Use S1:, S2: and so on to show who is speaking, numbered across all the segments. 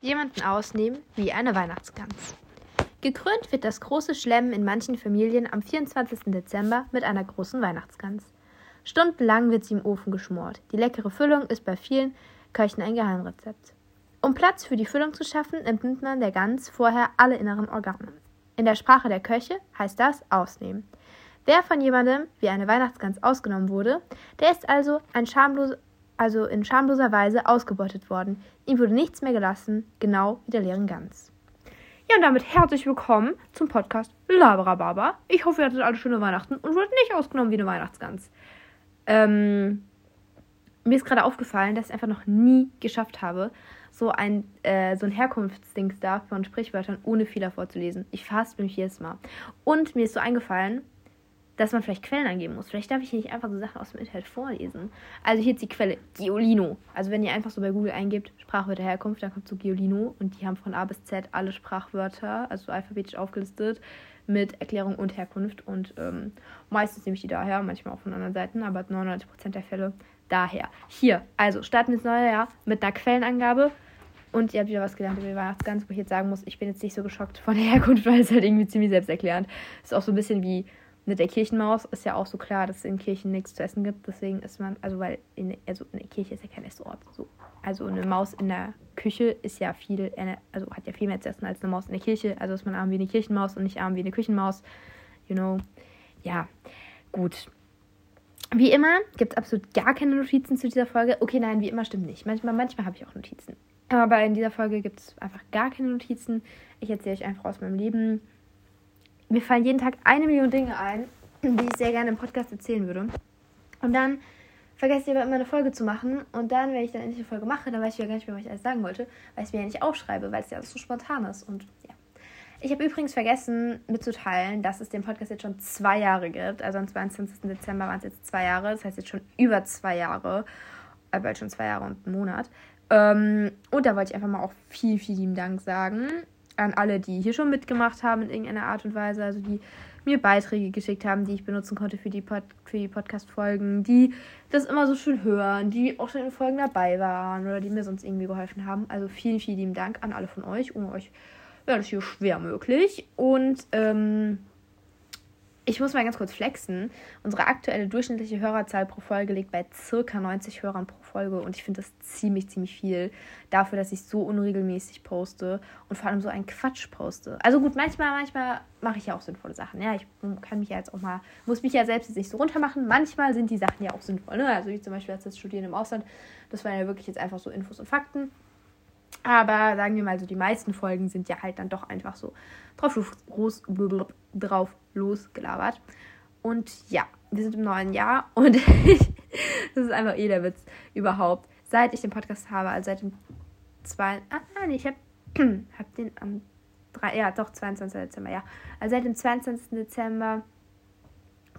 S1: Jemanden ausnehmen wie eine Weihnachtsgans. Gekrönt wird das große Schlemmen in manchen Familien am 24. Dezember mit einer großen Weihnachtsgans. Stundenlang wird sie im Ofen geschmort. Die leckere Füllung ist bei vielen Köchen ein Geheimrezept. Um Platz für die Füllung zu schaffen, entnimmt man der Gans vorher alle inneren Organe. In der Sprache der Köche heißt das ausnehmen. Wer von jemandem wie eine Weihnachtsgans ausgenommen wurde, der ist also ein schamlos, also in schamloser Weise ausgebeutet worden. Ihm wurde nichts mehr gelassen, genau wie der leeren Gans. Ja, und damit herzlich willkommen zum Podcast Labrababa. Ich hoffe, ihr hattet alle schöne Weihnachten und wurdet nicht ausgenommen wie eine Weihnachtsgans. Ähm, mir ist gerade aufgefallen, dass ich einfach noch nie geschafft habe, so ein, äh, so ein Herkunftsdings da von Sprichwörtern ohne Fehler vorzulesen. Ich fast mich jedes Mal. Und mir ist so eingefallen, dass man vielleicht Quellen angeben muss. Vielleicht darf ich hier nicht einfach so Sachen aus dem Internet vorlesen. Also hier ist die Quelle Giolino. Also wenn ihr einfach so bei Google eingebt, Sprachwörter Herkunft, dann kommt so Giolino und die haben von A bis Z alle Sprachwörter, also alphabetisch aufgelistet, mit Erklärung und Herkunft. Und ähm, meistens nehme ich die daher, manchmal auch von anderen Seiten, aber 99% der Fälle daher. Hier, also starten wir das neue Jahr mit einer Quellenangabe. Und ihr habt wieder was gelernt über Weihnachtsgans, wo ich jetzt sagen muss, ich bin jetzt nicht so geschockt von der Herkunft, weil es halt irgendwie ziemlich selbsterklärend ist. auch so ein bisschen wie mit der Kirchenmaus ist ja auch so klar, dass es in Kirchen nichts zu essen gibt. Deswegen ist man, also weil in, also in der Kirche ist ja kein Essort. So. Also eine Maus in der Küche ist ja viel, also hat ja viel mehr zu essen als eine Maus in der Kirche. Also ist man arm wie eine Kirchenmaus und nicht arm wie eine Küchenmaus. You know. Ja, gut. Wie immer gibt es absolut gar keine Notizen zu dieser Folge. Okay, nein, wie immer stimmt nicht. Manchmal, manchmal habe ich auch Notizen. Aber in dieser Folge gibt es einfach gar keine Notizen. Ich erzähle euch einfach aus meinem Leben mir fallen jeden Tag eine Million Dinge ein, die ich sehr gerne im Podcast erzählen würde. Und dann vergesse ich aber immer eine Folge zu machen. Und dann, wenn ich dann endlich eine Folge mache, dann weiß ich ja gar nicht mehr, was ich alles sagen wollte, weil ich es mir ja nicht aufschreibe, weil es ja alles so spontan ist. Und ja. Ich habe übrigens vergessen mitzuteilen, dass es den Podcast jetzt schon zwei Jahre gibt. Also am 22. Dezember waren es jetzt zwei Jahre. Das heißt jetzt schon über zwei Jahre. Äh, bald schon zwei Jahre und einen Monat. Ähm, und da wollte ich einfach mal auch viel, vielen Dank sagen an alle, die hier schon mitgemacht haben in irgendeiner Art und Weise, also die mir Beiträge geschickt haben, die ich benutzen konnte für die, Pod die Podcast-Folgen, die das immer so schön hören, die auch schon in Folgen dabei waren oder die mir sonst irgendwie geholfen haben. Also vielen, vielen lieben Dank an alle von euch. Ohne euch wäre das hier schwer möglich. Und ähm, ich muss mal ganz kurz flexen. Unsere aktuelle durchschnittliche Hörerzahl pro Folge liegt bei circa 90 Hörern pro Folge und ich finde das ziemlich, ziemlich viel dafür, dass ich so unregelmäßig poste und vor allem so einen Quatsch poste. Also gut, manchmal, manchmal mache ich ja auch sinnvolle Sachen. Ja, ich kann mich ja jetzt auch mal, muss mich ja selbst jetzt nicht so runter machen. Manchmal sind die Sachen ja auch sinnvoll. Ne? Also wie zum Beispiel das Studieren im Ausland, das waren ja wirklich jetzt einfach so Infos und Fakten. Aber sagen wir mal so, die meisten Folgen sind ja halt dann doch einfach so drauf, los, drauf losgelabert. Und ja, wir sind im neuen Jahr und das ist einfach eh der Witz überhaupt. Seit ich den Podcast habe, also seit dem 2. Ah, nein, ich habe hab den am 3. Ja, doch, 22. Dezember, ja. Also seit dem 22. Dezember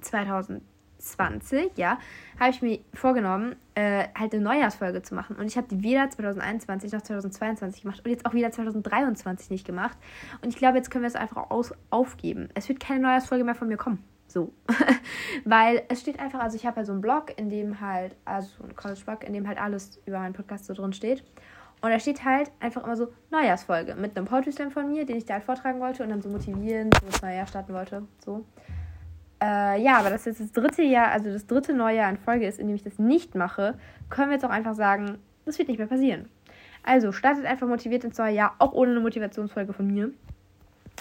S1: 2000 2020, ja, habe ich mir vorgenommen, äh, halt eine Neujahrsfolge zu machen. Und ich habe die weder 2021 noch 2022 gemacht und jetzt auch wieder 2023 nicht gemacht. Und ich glaube, jetzt können wir es einfach aus aufgeben. Es wird keine Neujahrsfolge mehr von mir kommen. So. Weil es steht einfach, also ich habe ja so einen Blog, in dem halt, also so einen College-Blog, in dem halt alles über meinen Podcast so drin steht. Und da steht halt einfach immer so Neujahrsfolge mit einem Poetry Slam von mir, den ich da halt vortragen wollte und dann so motivieren, so das neue Jahr starten wollte. So. Äh, ja, aber das jetzt das dritte Jahr, also das dritte Neujahr in Folge ist, in dem ich das nicht mache, können wir jetzt auch einfach sagen, das wird nicht mehr passieren. Also startet einfach motiviert ins neue Jahr, auch ohne eine Motivationsfolge von mir.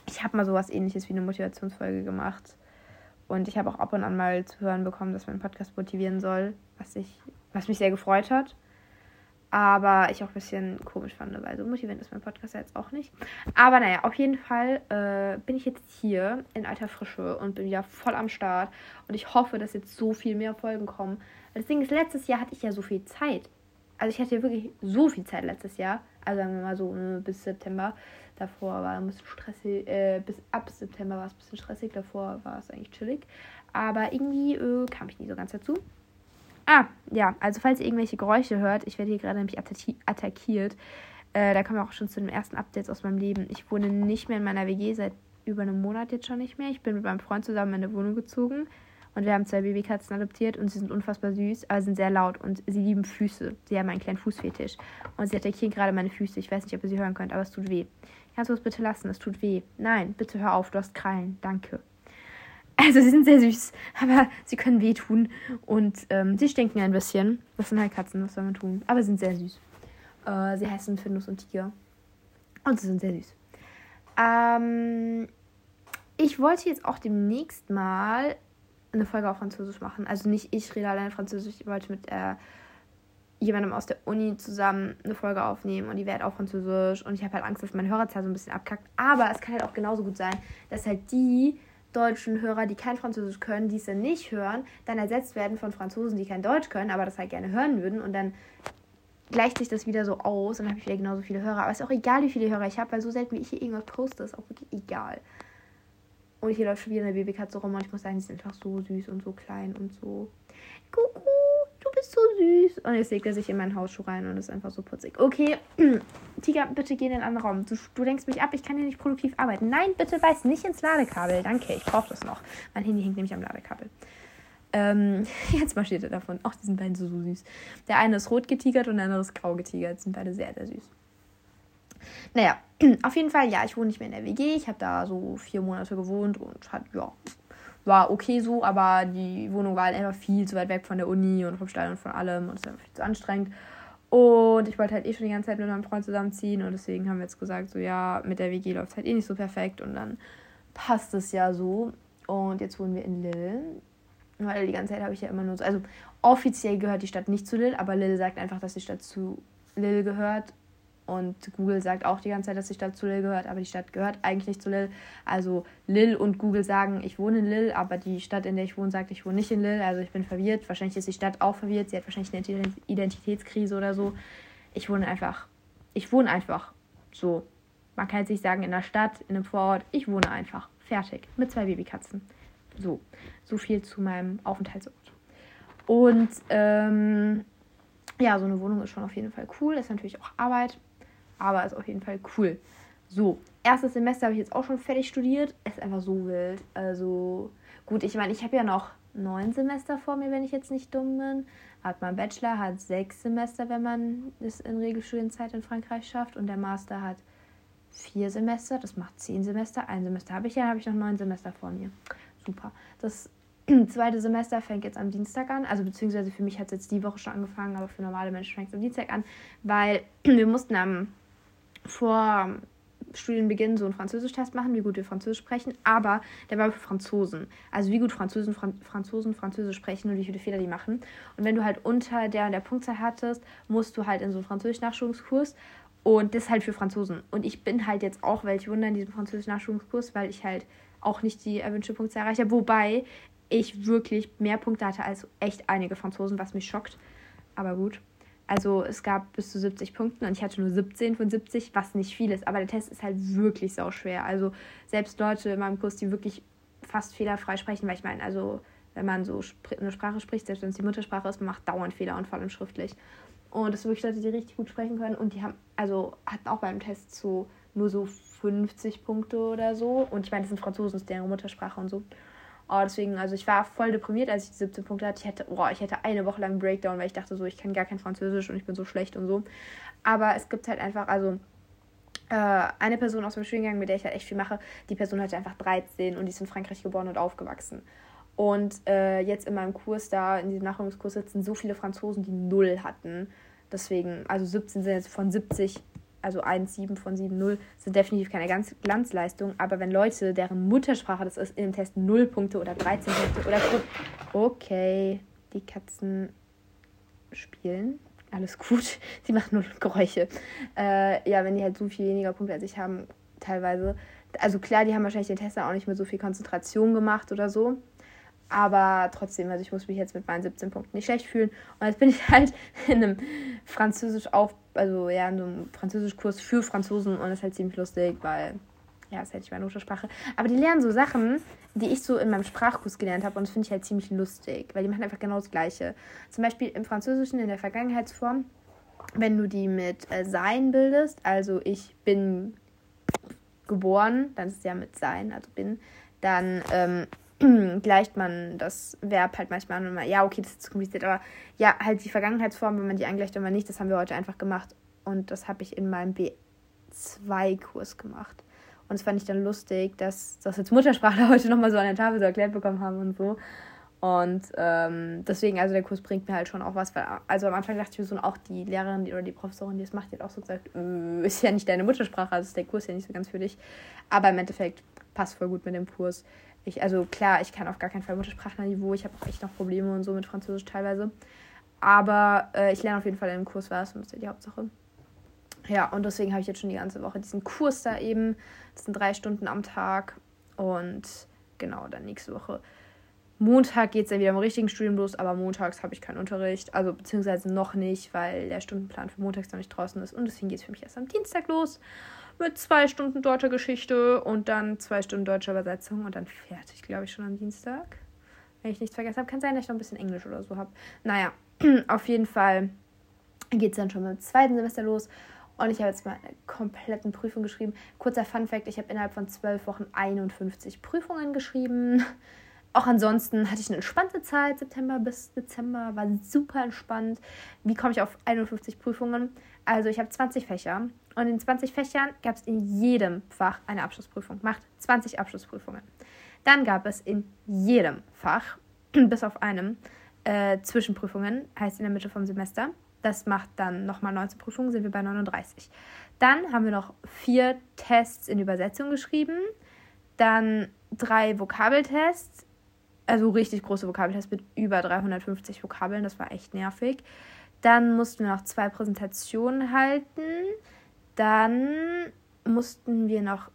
S1: Ich habe mal sowas ähnliches wie eine Motivationsfolge gemacht. Und ich habe auch ab und an mal zu hören bekommen, dass mein Podcast motivieren soll, was, ich, was mich sehr gefreut hat. Aber ich auch ein bisschen komisch fand, weil so motivierend ist mein Podcast jetzt auch nicht. Aber naja, auf jeden Fall äh, bin ich jetzt hier in alter Frische und bin wieder voll am Start. Und ich hoffe, dass jetzt so viel mehr Folgen kommen. Das Ding ist, letztes Jahr hatte ich ja so viel Zeit. Also ich hatte ja wirklich so viel Zeit letztes Jahr. Also sagen wir mal so ne, bis September. Davor war ein bisschen stressig. Äh, bis ab September war es ein bisschen stressig. Davor war es eigentlich chillig. Aber irgendwie äh, kam ich nie so ganz dazu. Ah, ja, also falls ihr irgendwelche Geräusche hört, ich werde hier gerade nämlich attackiert. Äh, da kommen wir auch schon zu den ersten Updates aus meinem Leben. Ich wohne nicht mehr in meiner WG seit über einem Monat jetzt schon nicht mehr. Ich bin mit meinem Freund zusammen in eine Wohnung gezogen. Und wir haben zwei Babykatzen adoptiert und sie sind unfassbar süß, aber sind sehr laut und sie lieben Füße. Sie haben einen kleinen Fußfetisch. Und sie attackieren gerade meine Füße. Ich weiß nicht, ob ihr sie hören könnt, aber es tut weh. Kannst du es bitte lassen? Es tut weh. Nein, bitte hör auf, du hast Krallen. Danke. Also sie sind sehr süß, aber sie können wehtun und ähm, sie stinken ein bisschen. Das sind halt Katzen, was soll man tun? Aber sie sind sehr süß. Äh, sie heißen Findus und Tiger. Und sie sind sehr süß. Ähm, ich wollte jetzt auch demnächst mal eine Folge auf Französisch machen. Also nicht ich rede allein Französisch. Ich wollte mit äh, jemandem aus der Uni zusammen eine Folge aufnehmen und die wäre halt auch Französisch. Und ich habe halt Angst, dass mein Hörerzahl so ein bisschen abkackt. Aber es kann halt auch genauso gut sein, dass halt die deutschen Hörer, die kein Französisch können, die es dann nicht hören, dann ersetzt werden von Franzosen, die kein Deutsch können, aber das halt gerne hören würden. Und dann gleicht sich das wieder so aus und dann habe ich wieder genauso viele Hörer. Aber es ist auch egal, wie viele Hörer ich habe, weil so selten wie ich hier irgendwas poste, ist auch wirklich egal. Und hier läuft schon wieder eine Babykatze rum und ich muss sagen, die sind einfach so süß und so klein und so. Kuckuck bist so süß. Und jetzt legt er sich in meinen Hausschuh rein und ist einfach so putzig. Okay, Tiger, bitte geh in den anderen Raum. Du, du lenkst mich ab, ich kann hier nicht produktiv arbeiten. Nein, bitte weiß nicht ins Ladekabel. Danke, ich brauche das noch. Mein Handy hängt nämlich am Ladekabel. Ähm, jetzt marschiert er davon. Ach, die sind beide so, so süß. Der eine ist rot getigert und der andere ist grau getigert. Sind beide sehr, sehr süß. Naja, auf jeden Fall, ja, ich wohne nicht mehr in der WG. Ich habe da so vier Monate gewohnt und hat, ja, war okay so, aber die Wohnung war halt einfach viel zu weit weg von der Uni und vom Stall und von allem und es war viel zu anstrengend. Und ich wollte halt eh schon die ganze Zeit mit meinem Freund zusammenziehen und deswegen haben wir jetzt gesagt, so ja, mit der WG läuft es halt eh nicht so perfekt und dann passt es ja so. Und jetzt wohnen wir in Lille, weil die ganze Zeit habe ich ja immer nur so, also offiziell gehört die Stadt nicht zu Lille, aber Lille sagt einfach, dass die Stadt zu Lille gehört und Google sagt auch die ganze Zeit, dass die Stadt zu Lille gehört, aber die Stadt gehört eigentlich nicht zu Lille. Also Lille und Google sagen, ich wohne in Lille, aber die Stadt, in der ich wohne, sagt, ich wohne nicht in Lille. Also ich bin verwirrt. Wahrscheinlich ist die Stadt auch verwirrt. Sie hat wahrscheinlich eine Identitätskrise oder so. Ich wohne einfach. Ich wohne einfach. So. Man kann jetzt nicht sagen, in der Stadt, in einem Vorort. Ich wohne einfach. Fertig. Mit zwei Babykatzen. So. So viel zu meinem Aufenthaltsort. Und ähm, ja, so eine Wohnung ist schon auf jeden Fall cool. Ist natürlich auch Arbeit aber ist auf jeden Fall cool. So, erstes Semester habe ich jetzt auch schon fertig studiert. Ist einfach so wild. Also, gut, ich meine, ich habe ja noch neun Semester vor mir, wenn ich jetzt nicht dumm bin. Hat mein Bachelor hat sechs Semester, wenn man es in Regelstudienzeit in Frankreich schafft. Und der Master hat vier Semester. Das macht zehn Semester. Ein Semester habe ich ja, habe ich noch neun Semester vor mir. Super. Das zweite Semester fängt jetzt am Dienstag an. Also beziehungsweise für mich hat es jetzt die Woche schon angefangen, aber für normale Menschen fängt es am Dienstag an, weil wir mussten am vor Studienbeginn so einen Französisch-Test machen, wie gut wir Französisch sprechen, aber der war für Franzosen. Also wie gut Franzosen, Fran Franzosen Französisch sprechen und wie viele Fehler die machen. Und wenn du halt unter der und der Punktzahl hattest, musst du halt in so einen Französisch-Nachschulungskurs und das halt für Franzosen. Und ich bin halt jetzt auch, welch Wunder, in diesem Französisch-Nachschulungskurs, weil ich halt auch nicht die erwünschte Punktzahl erreicht habe. Wobei ich wirklich mehr Punkte hatte als echt einige Franzosen, was mich schockt. Aber gut. Also es gab bis zu 70 Punkten und ich hatte nur 17 von 70, was nicht viel ist. Aber der Test ist halt wirklich sau schwer. Also selbst Leute in meinem Kurs, die wirklich fast fehlerfrei sprechen, weil ich meine, also wenn man so eine Sprache spricht, selbst wenn es die Muttersprache ist, man macht dauernd Fehler und vor allem schriftlich. Und das sind wirklich Leute, die richtig gut sprechen können und die haben, also hatten auch beim Test so nur so 50 Punkte oder so. Und ich meine, das sind Franzosen, das ist deren Muttersprache und so. Oh, deswegen, also ich war voll deprimiert, als ich die 17 Punkte hatte. Ich hätte, oh, ich hätte eine Woche lang Breakdown, weil ich dachte so, ich kann gar kein Französisch und ich bin so schlecht und so. Aber es gibt halt einfach, also äh, eine Person aus dem Studiengang, mit der ich halt echt viel mache, die Person hatte einfach 13 und die ist in Frankreich geboren und aufgewachsen. Und äh, jetzt in meinem Kurs da, in diesem Nachholungskurs sitzen so viele Franzosen, die null hatten. Deswegen, also 17 sind jetzt von 70 also 1,7 von 7,0 sind definitiv keine ganz Glanzleistung. Aber wenn Leute, deren Muttersprache das ist, in dem Test 0 Punkte oder 13 Punkte oder. Okay, die Katzen spielen. Alles gut. Sie machen nur Geräusche. Äh, ja, wenn die halt so viel weniger Punkte als ich haben, teilweise. Also klar, die haben wahrscheinlich den Test auch nicht mit so viel Konzentration gemacht oder so. Aber trotzdem, also ich muss mich jetzt mit meinen 17 Punkten nicht schlecht fühlen. Und jetzt bin ich halt in einem Französisch auf, also ja, in einem Französischkurs für Franzosen und das ist halt ziemlich lustig, weil ja, das ist halt nicht meine Muttersprache. Aber die lernen so Sachen, die ich so in meinem Sprachkurs gelernt habe und das finde ich halt ziemlich lustig, weil die machen einfach genau das Gleiche. Zum Beispiel im Französischen in der Vergangenheitsform, wenn du die mit äh, sein bildest, also ich bin geboren, dann ist es ja mit sein, also bin, dann ähm, gleicht man das Verb halt manchmal an und mal, ja, okay, das ist zu kompliziert, aber ja, halt die Vergangenheitsform, wenn man die angleicht oder nicht, das haben wir heute einfach gemacht. Und das habe ich in meinem B2-Kurs gemacht. Und das fand ich dann lustig, dass das jetzt Muttersprachler heute nochmal so an der Tafel so erklärt bekommen haben und so. Und ähm, deswegen, also der Kurs bringt mir halt schon auch was. Weil, also am Anfang dachte ich mir so, und auch die Lehrerin die, oder die Professorin, die das macht, die hat auch so gesagt, äh, ist ja nicht deine Muttersprache, also ist der Kurs ja nicht so ganz für dich. Aber im Endeffekt passt voll gut mit dem Kurs. Ich, also klar, ich kann auf gar keinen Fall Muttersprachlerniveau. Ich habe auch echt noch Probleme und so mit Französisch teilweise. Aber äh, ich lerne auf jeden Fall in Kurs was und das ist ja die Hauptsache. Ja, und deswegen habe ich jetzt schon die ganze Woche diesen Kurs da eben. Das sind drei Stunden am Tag. Und genau, dann nächste Woche Montag geht es dann wieder im richtigen Studium los, aber montags habe ich keinen Unterricht. Also beziehungsweise noch nicht, weil der Stundenplan für montags noch nicht draußen ist. Und deswegen geht es für mich erst am Dienstag los. Mit zwei Stunden deutscher Geschichte und dann zwei Stunden deutscher Übersetzung und dann fertig, glaube ich, schon am Dienstag. Wenn ich nichts vergessen habe, kann sein, dass ich noch ein bisschen Englisch oder so habe. Naja, auf jeden Fall geht es dann schon mit dem zweiten Semester los. Und ich habe jetzt mal eine kompletten Prüfung geschrieben. Kurzer Fun Fact: Ich habe innerhalb von zwölf Wochen 51 Prüfungen geschrieben. Auch ansonsten hatte ich eine entspannte Zeit, September bis Dezember, war super entspannt. Wie komme ich auf 51 Prüfungen? Also ich habe 20 Fächer und in 20 Fächern gab es in jedem Fach eine Abschlussprüfung. Macht 20 Abschlussprüfungen. Dann gab es in jedem Fach, bis auf einem, äh, Zwischenprüfungen, heißt in der Mitte vom Semester. Das macht dann nochmal 19 Prüfungen, sind wir bei 39. Dann haben wir noch vier Tests in Übersetzung geschrieben. Dann drei Vokabeltests, also richtig große Vokabeltests mit über 350 Vokabeln, das war echt nervig. Dann mussten wir noch zwei Präsentationen halten. Dann mussten wir noch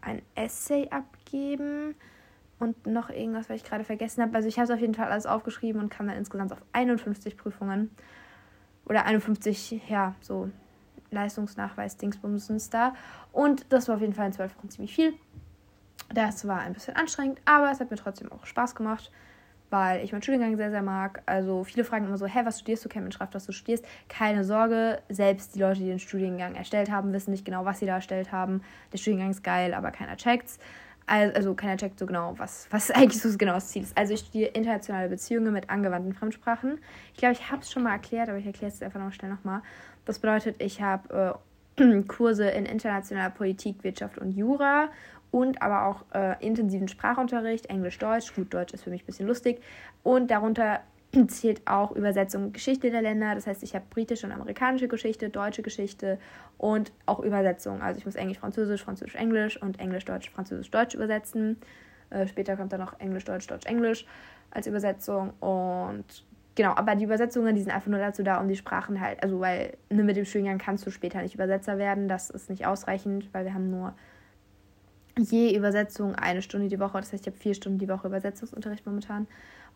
S1: ein Essay abgeben und noch irgendwas, was ich gerade vergessen habe. Also ich habe es auf jeden Fall alles aufgeschrieben und kam dann insgesamt auf 51 Prüfungen. Oder 51, ja, so Leistungsnachweis, Dingsbumsens da. Und das war auf jeden Fall in 12 Wochen ziemlich viel. Das war ein bisschen anstrengend, aber es hat mir trotzdem auch Spaß gemacht, weil ich meinen Studiengang sehr, sehr mag. Also viele fragen immer so, hä, was studierst du? Schreibt, was du studierst. Keine Sorge, selbst die Leute, die den Studiengang erstellt haben, wissen nicht genau, was sie da erstellt haben. Der Studiengang ist geil, aber keiner checkt's. Also keiner checkt so genau, was, was eigentlich so genau das Ziel ist. Also ich studiere internationale Beziehungen mit angewandten Fremdsprachen. Ich glaube, ich habe es schon mal erklärt, aber ich erkläre es einfach noch schnell nochmal. Das bedeutet, ich habe äh, Kurse in internationaler Politik, Wirtschaft und Jura und aber auch äh, intensiven Sprachunterricht, Englisch, Deutsch. Gut, Deutsch ist für mich ein bisschen lustig. Und darunter zählt auch Übersetzung Geschichte der Länder. Das heißt, ich habe britische und amerikanische Geschichte, deutsche Geschichte und auch Übersetzung. Also ich muss Englisch, Französisch, Französisch, Englisch und Englisch, Deutsch, Französisch, Deutsch übersetzen. Äh, später kommt dann noch Englisch, Deutsch, Deutsch, Englisch als Übersetzung. Und genau, aber die Übersetzungen, die sind einfach nur dazu da, um die Sprachen halt, also weil ne, mit dem Studiengang kannst du später nicht Übersetzer werden. Das ist nicht ausreichend, weil wir haben nur je Übersetzung eine Stunde die Woche. Das heißt, ich habe vier Stunden die Woche Übersetzungsunterricht momentan.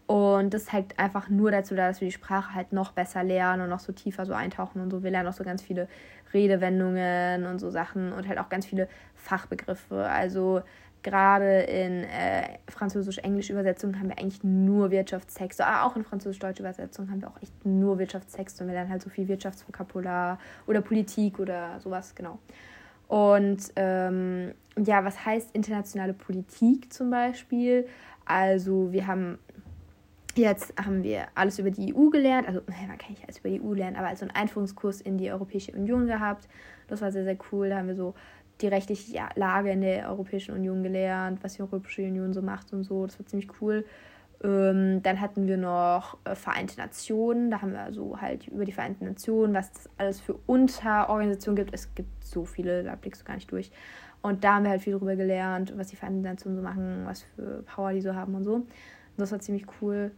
S1: Und das halt einfach nur dazu da, dass wir die Sprache halt noch besser lernen und noch so tiefer so eintauchen und so. Wir lernen auch so ganz viele Redewendungen und so Sachen und halt auch ganz viele Fachbegriffe. Also gerade in äh, Französisch-Englisch-Übersetzungen haben wir eigentlich nur Wirtschaftstexte. Aber auch in Französisch-Deutsch-Übersetzungen haben wir auch echt nur Wirtschaftstexte und wir lernen halt so viel Wirtschaftsvokabular oder Politik oder sowas, genau. Und ähm, ja, was heißt internationale Politik zum Beispiel? Also wir haben jetzt haben wir alles über die EU gelernt. Also man kann nicht alles über die EU lernen, aber also einen Einführungskurs in die Europäische Union gehabt. Das war sehr, sehr cool. Da haben wir so die rechtliche Lage in der Europäischen Union gelernt, was die Europäische Union so macht und so. Das war ziemlich cool. Ähm, dann hatten wir noch äh, Vereinte Nationen. Da haben wir also halt über die Vereinten Nationen, was es alles für Unterorganisationen gibt. Es gibt so viele, da blickst du gar nicht durch. Und da haben wir halt viel drüber gelernt, was die Vereinten Nationen so machen, was für Power die so haben und so. Und das war ziemlich cool.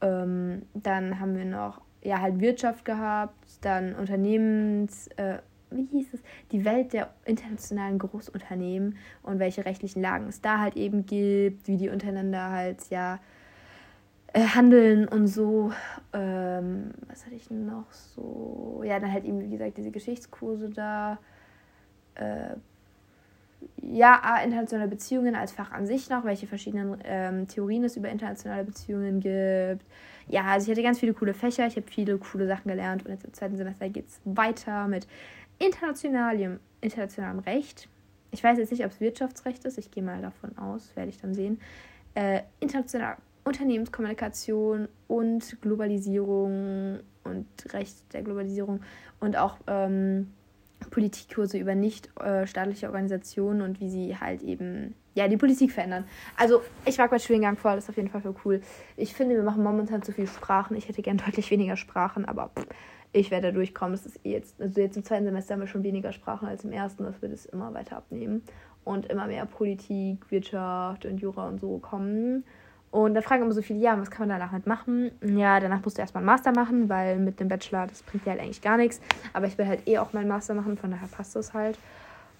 S1: Ähm, dann haben wir noch ja halt Wirtschaft gehabt, dann Unternehmens, äh, wie hieß es, die Welt der internationalen Großunternehmen und welche rechtlichen Lagen es da halt eben gibt, wie die untereinander halt ja äh, handeln und so. Ähm, was hatte ich noch so? Ja, dann halt eben, wie gesagt, diese Geschichtskurse da. Äh, ja, internationale Beziehungen als Fach an sich noch, welche verschiedenen ähm, Theorien es über internationale Beziehungen gibt. Ja, also ich hatte ganz viele coole Fächer, ich habe viele coole Sachen gelernt und jetzt im zweiten Semester geht es weiter mit internationalem, internationalem Recht. Ich weiß jetzt nicht, ob es Wirtschaftsrecht ist, ich gehe mal davon aus, werde ich dann sehen. äh, internationale Unternehmenskommunikation und Globalisierung und Recht der Globalisierung und auch ähm, Politikkurse über nicht äh, staatliche Organisationen und wie sie halt eben ja die Politik verändern. Also ich mag meinen Studiengang voll, das ist auf jeden Fall voll cool. Ich finde, wir machen momentan zu viele Sprachen. Ich hätte gern deutlich weniger Sprachen, aber pff, ich werde da durchkommen. Das ist eh jetzt, also jetzt im zweiten Semester haben wir schon weniger Sprachen als im ersten. Das wird es immer weiter abnehmen und immer mehr Politik, Wirtschaft und Jura und so kommen. Und da fragen immer so viele, ja, was kann man danach halt machen? Ja, danach musst du erstmal einen Master machen, weil mit dem Bachelor, das bringt dir halt eigentlich gar nichts. Aber ich will halt eh auch meinen Master machen, von daher passt das halt.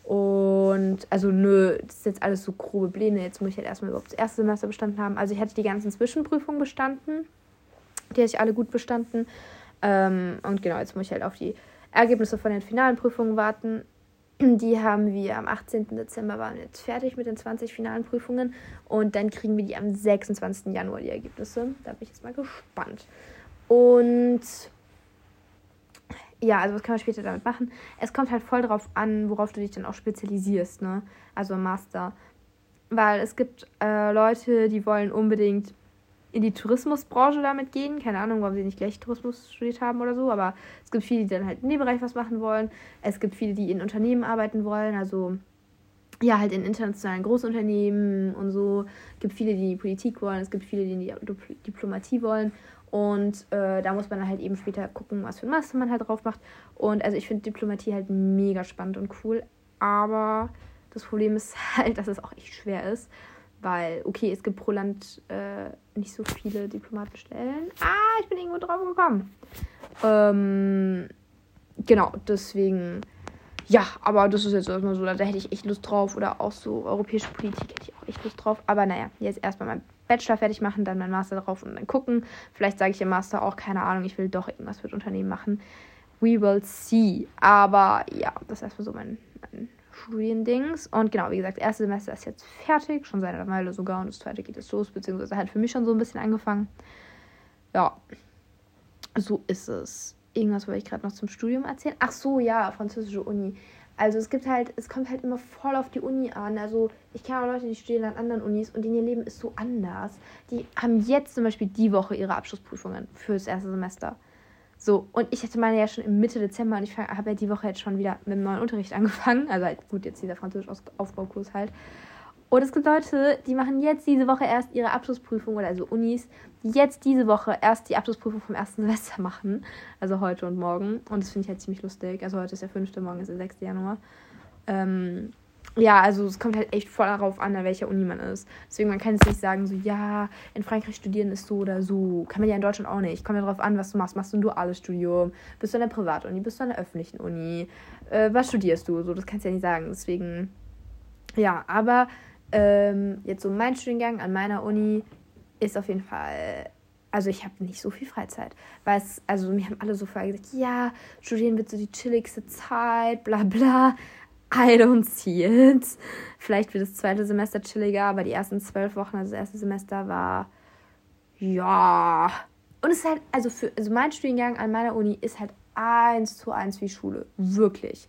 S1: Und also nö, das ist jetzt alles so grobe Pläne. Jetzt muss ich halt erstmal überhaupt das erste Semester bestanden haben. Also ich hatte die ganzen Zwischenprüfungen bestanden. Die hatte ich alle gut bestanden. Ähm, und genau, jetzt muss ich halt auf die Ergebnisse von den finalen Prüfungen warten. Die haben wir am 18. Dezember waren wir jetzt fertig mit den 20 finalen Prüfungen und dann kriegen wir die am 26. Januar die Ergebnisse. Da bin ich jetzt mal gespannt. Und ja, also was kann man später damit machen? Es kommt halt voll darauf an, worauf du dich dann auch spezialisierst, ne? Also Master. Weil es gibt äh, Leute, die wollen unbedingt in die Tourismusbranche damit gehen. Keine Ahnung, warum sie nicht gleich Tourismus studiert haben oder so, aber es gibt viele, die dann halt in dem Bereich was machen wollen. Es gibt viele, die in Unternehmen arbeiten wollen, also ja, halt in internationalen Großunternehmen und so. Es gibt viele, die in die Politik wollen, es gibt viele, die in die Diplomatie wollen. Und äh, da muss man halt eben später gucken, was für ein Master man halt drauf macht. Und also ich finde Diplomatie halt mega spannend und cool. Aber das Problem ist halt, dass es auch echt schwer ist. Weil, okay, es gibt pro Land äh, nicht so viele Diplomatenstellen. Ah, ich bin irgendwo drauf gekommen. Ähm, genau, deswegen, ja, aber das ist jetzt erstmal so, da hätte ich echt Lust drauf. Oder auch so europäische Politik hätte ich auch echt Lust drauf. Aber naja, jetzt erstmal mein Bachelor fertig machen, dann mein Master drauf und dann gucken. Vielleicht sage ich im Master auch, keine Ahnung, ich will doch irgendwas mit Unternehmen machen. We will see. Aber ja, das ist erstmal so mein, mein Studiendings. Und genau, wie gesagt, das erste Semester ist jetzt fertig, schon seit einer Weile sogar. Und das zweite geht jetzt los, beziehungsweise hat für mich schon so ein bisschen angefangen. Ja, so ist es. Irgendwas wollte ich gerade noch zum Studium erzählen. Ach so, ja, französische Uni. Also es gibt halt, es kommt halt immer voll auf die Uni an. Also ich kenne auch Leute, die studieren an anderen Unis und in ihr Leben ist so anders. Die haben jetzt zum Beispiel die Woche ihre Abschlussprüfungen fürs erste Semester. So, und ich hatte meine ja schon im Mitte Dezember und ich habe ja die Woche jetzt schon wieder mit dem neuen Unterricht angefangen. Also halt, gut, jetzt dieser Französisch-Aufbaukurs halt. Und es gibt Leute, die machen jetzt diese Woche erst ihre Abschlussprüfung oder also Unis, die jetzt diese Woche erst die Abschlussprüfung vom ersten Semester machen. Also heute und morgen. Und das finde ich halt ziemlich lustig. Also heute ist der 5., morgen ist der 6. Januar. Ähm, ja, also es kommt halt echt voll darauf an, an welcher Uni man ist. Deswegen, man kann jetzt nicht sagen, so, ja, in Frankreich studieren ist so oder so. Kann man ja in Deutschland auch nicht. Kommt ja darauf an, was du machst. Machst du ein duales Studium? Bist du an der Privatuni? Bist du an der öffentlichen Uni? Äh, was studierst du? So, das kannst du ja nicht sagen. Deswegen, ja, aber ähm, jetzt so mein Studiengang an meiner Uni ist auf jeden Fall also ich habe nicht so viel Freizeit. Weil es, also mir haben alle so vorher gesagt, ja, studieren wird so die chilligste Zeit, bla bla. I don't see it. Vielleicht wird das zweite Semester chilliger, aber die ersten zwölf Wochen, also das erste Semester war ja. Und es ist halt, also für, also mein Studiengang an meiner Uni ist halt eins zu eins wie Schule. Wirklich.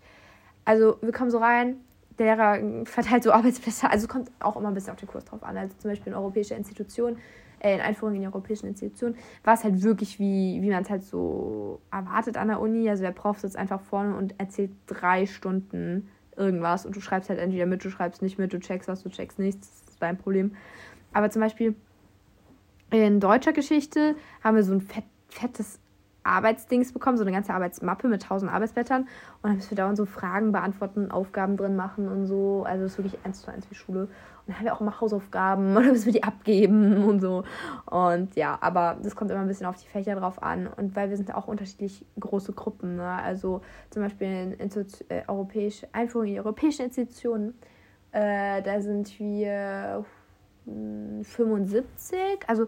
S1: Also wir kommen so rein, der Lehrer verteilt so Arbeitsplätze, also kommt auch immer ein bisschen auf den Kurs drauf an. Also zum Beispiel in europäische Institutionen, äh, in Einführung in die europäischen Institutionen, war es halt wirklich wie, wie man es halt so erwartet an der Uni. Also der Prof sitzt einfach vorne und erzählt drei Stunden irgendwas und du schreibst halt entweder mit, du schreibst nicht mit, du checkst was, du checkst nichts, das ist dein Problem. Aber zum Beispiel in deutscher Geschichte haben wir so ein fett, fettes Arbeitsdings bekommen, so eine ganze Arbeitsmappe mit tausend Arbeitsblättern und dann müssen wir dauernd so Fragen beantworten, Aufgaben drin machen und so. Also es ist wirklich eins zu eins wie Schule. Und dann haben wir auch immer Hausaufgaben oder müssen wir die abgeben und so. Und ja, aber das kommt immer ein bisschen auf die Fächer drauf an. Und weil wir sind auch unterschiedlich große Gruppen. Ne? Also zum Beispiel in, in äh, europäische, Einführung in die europäischen Institutionen, äh, da sind wir 75, hm, also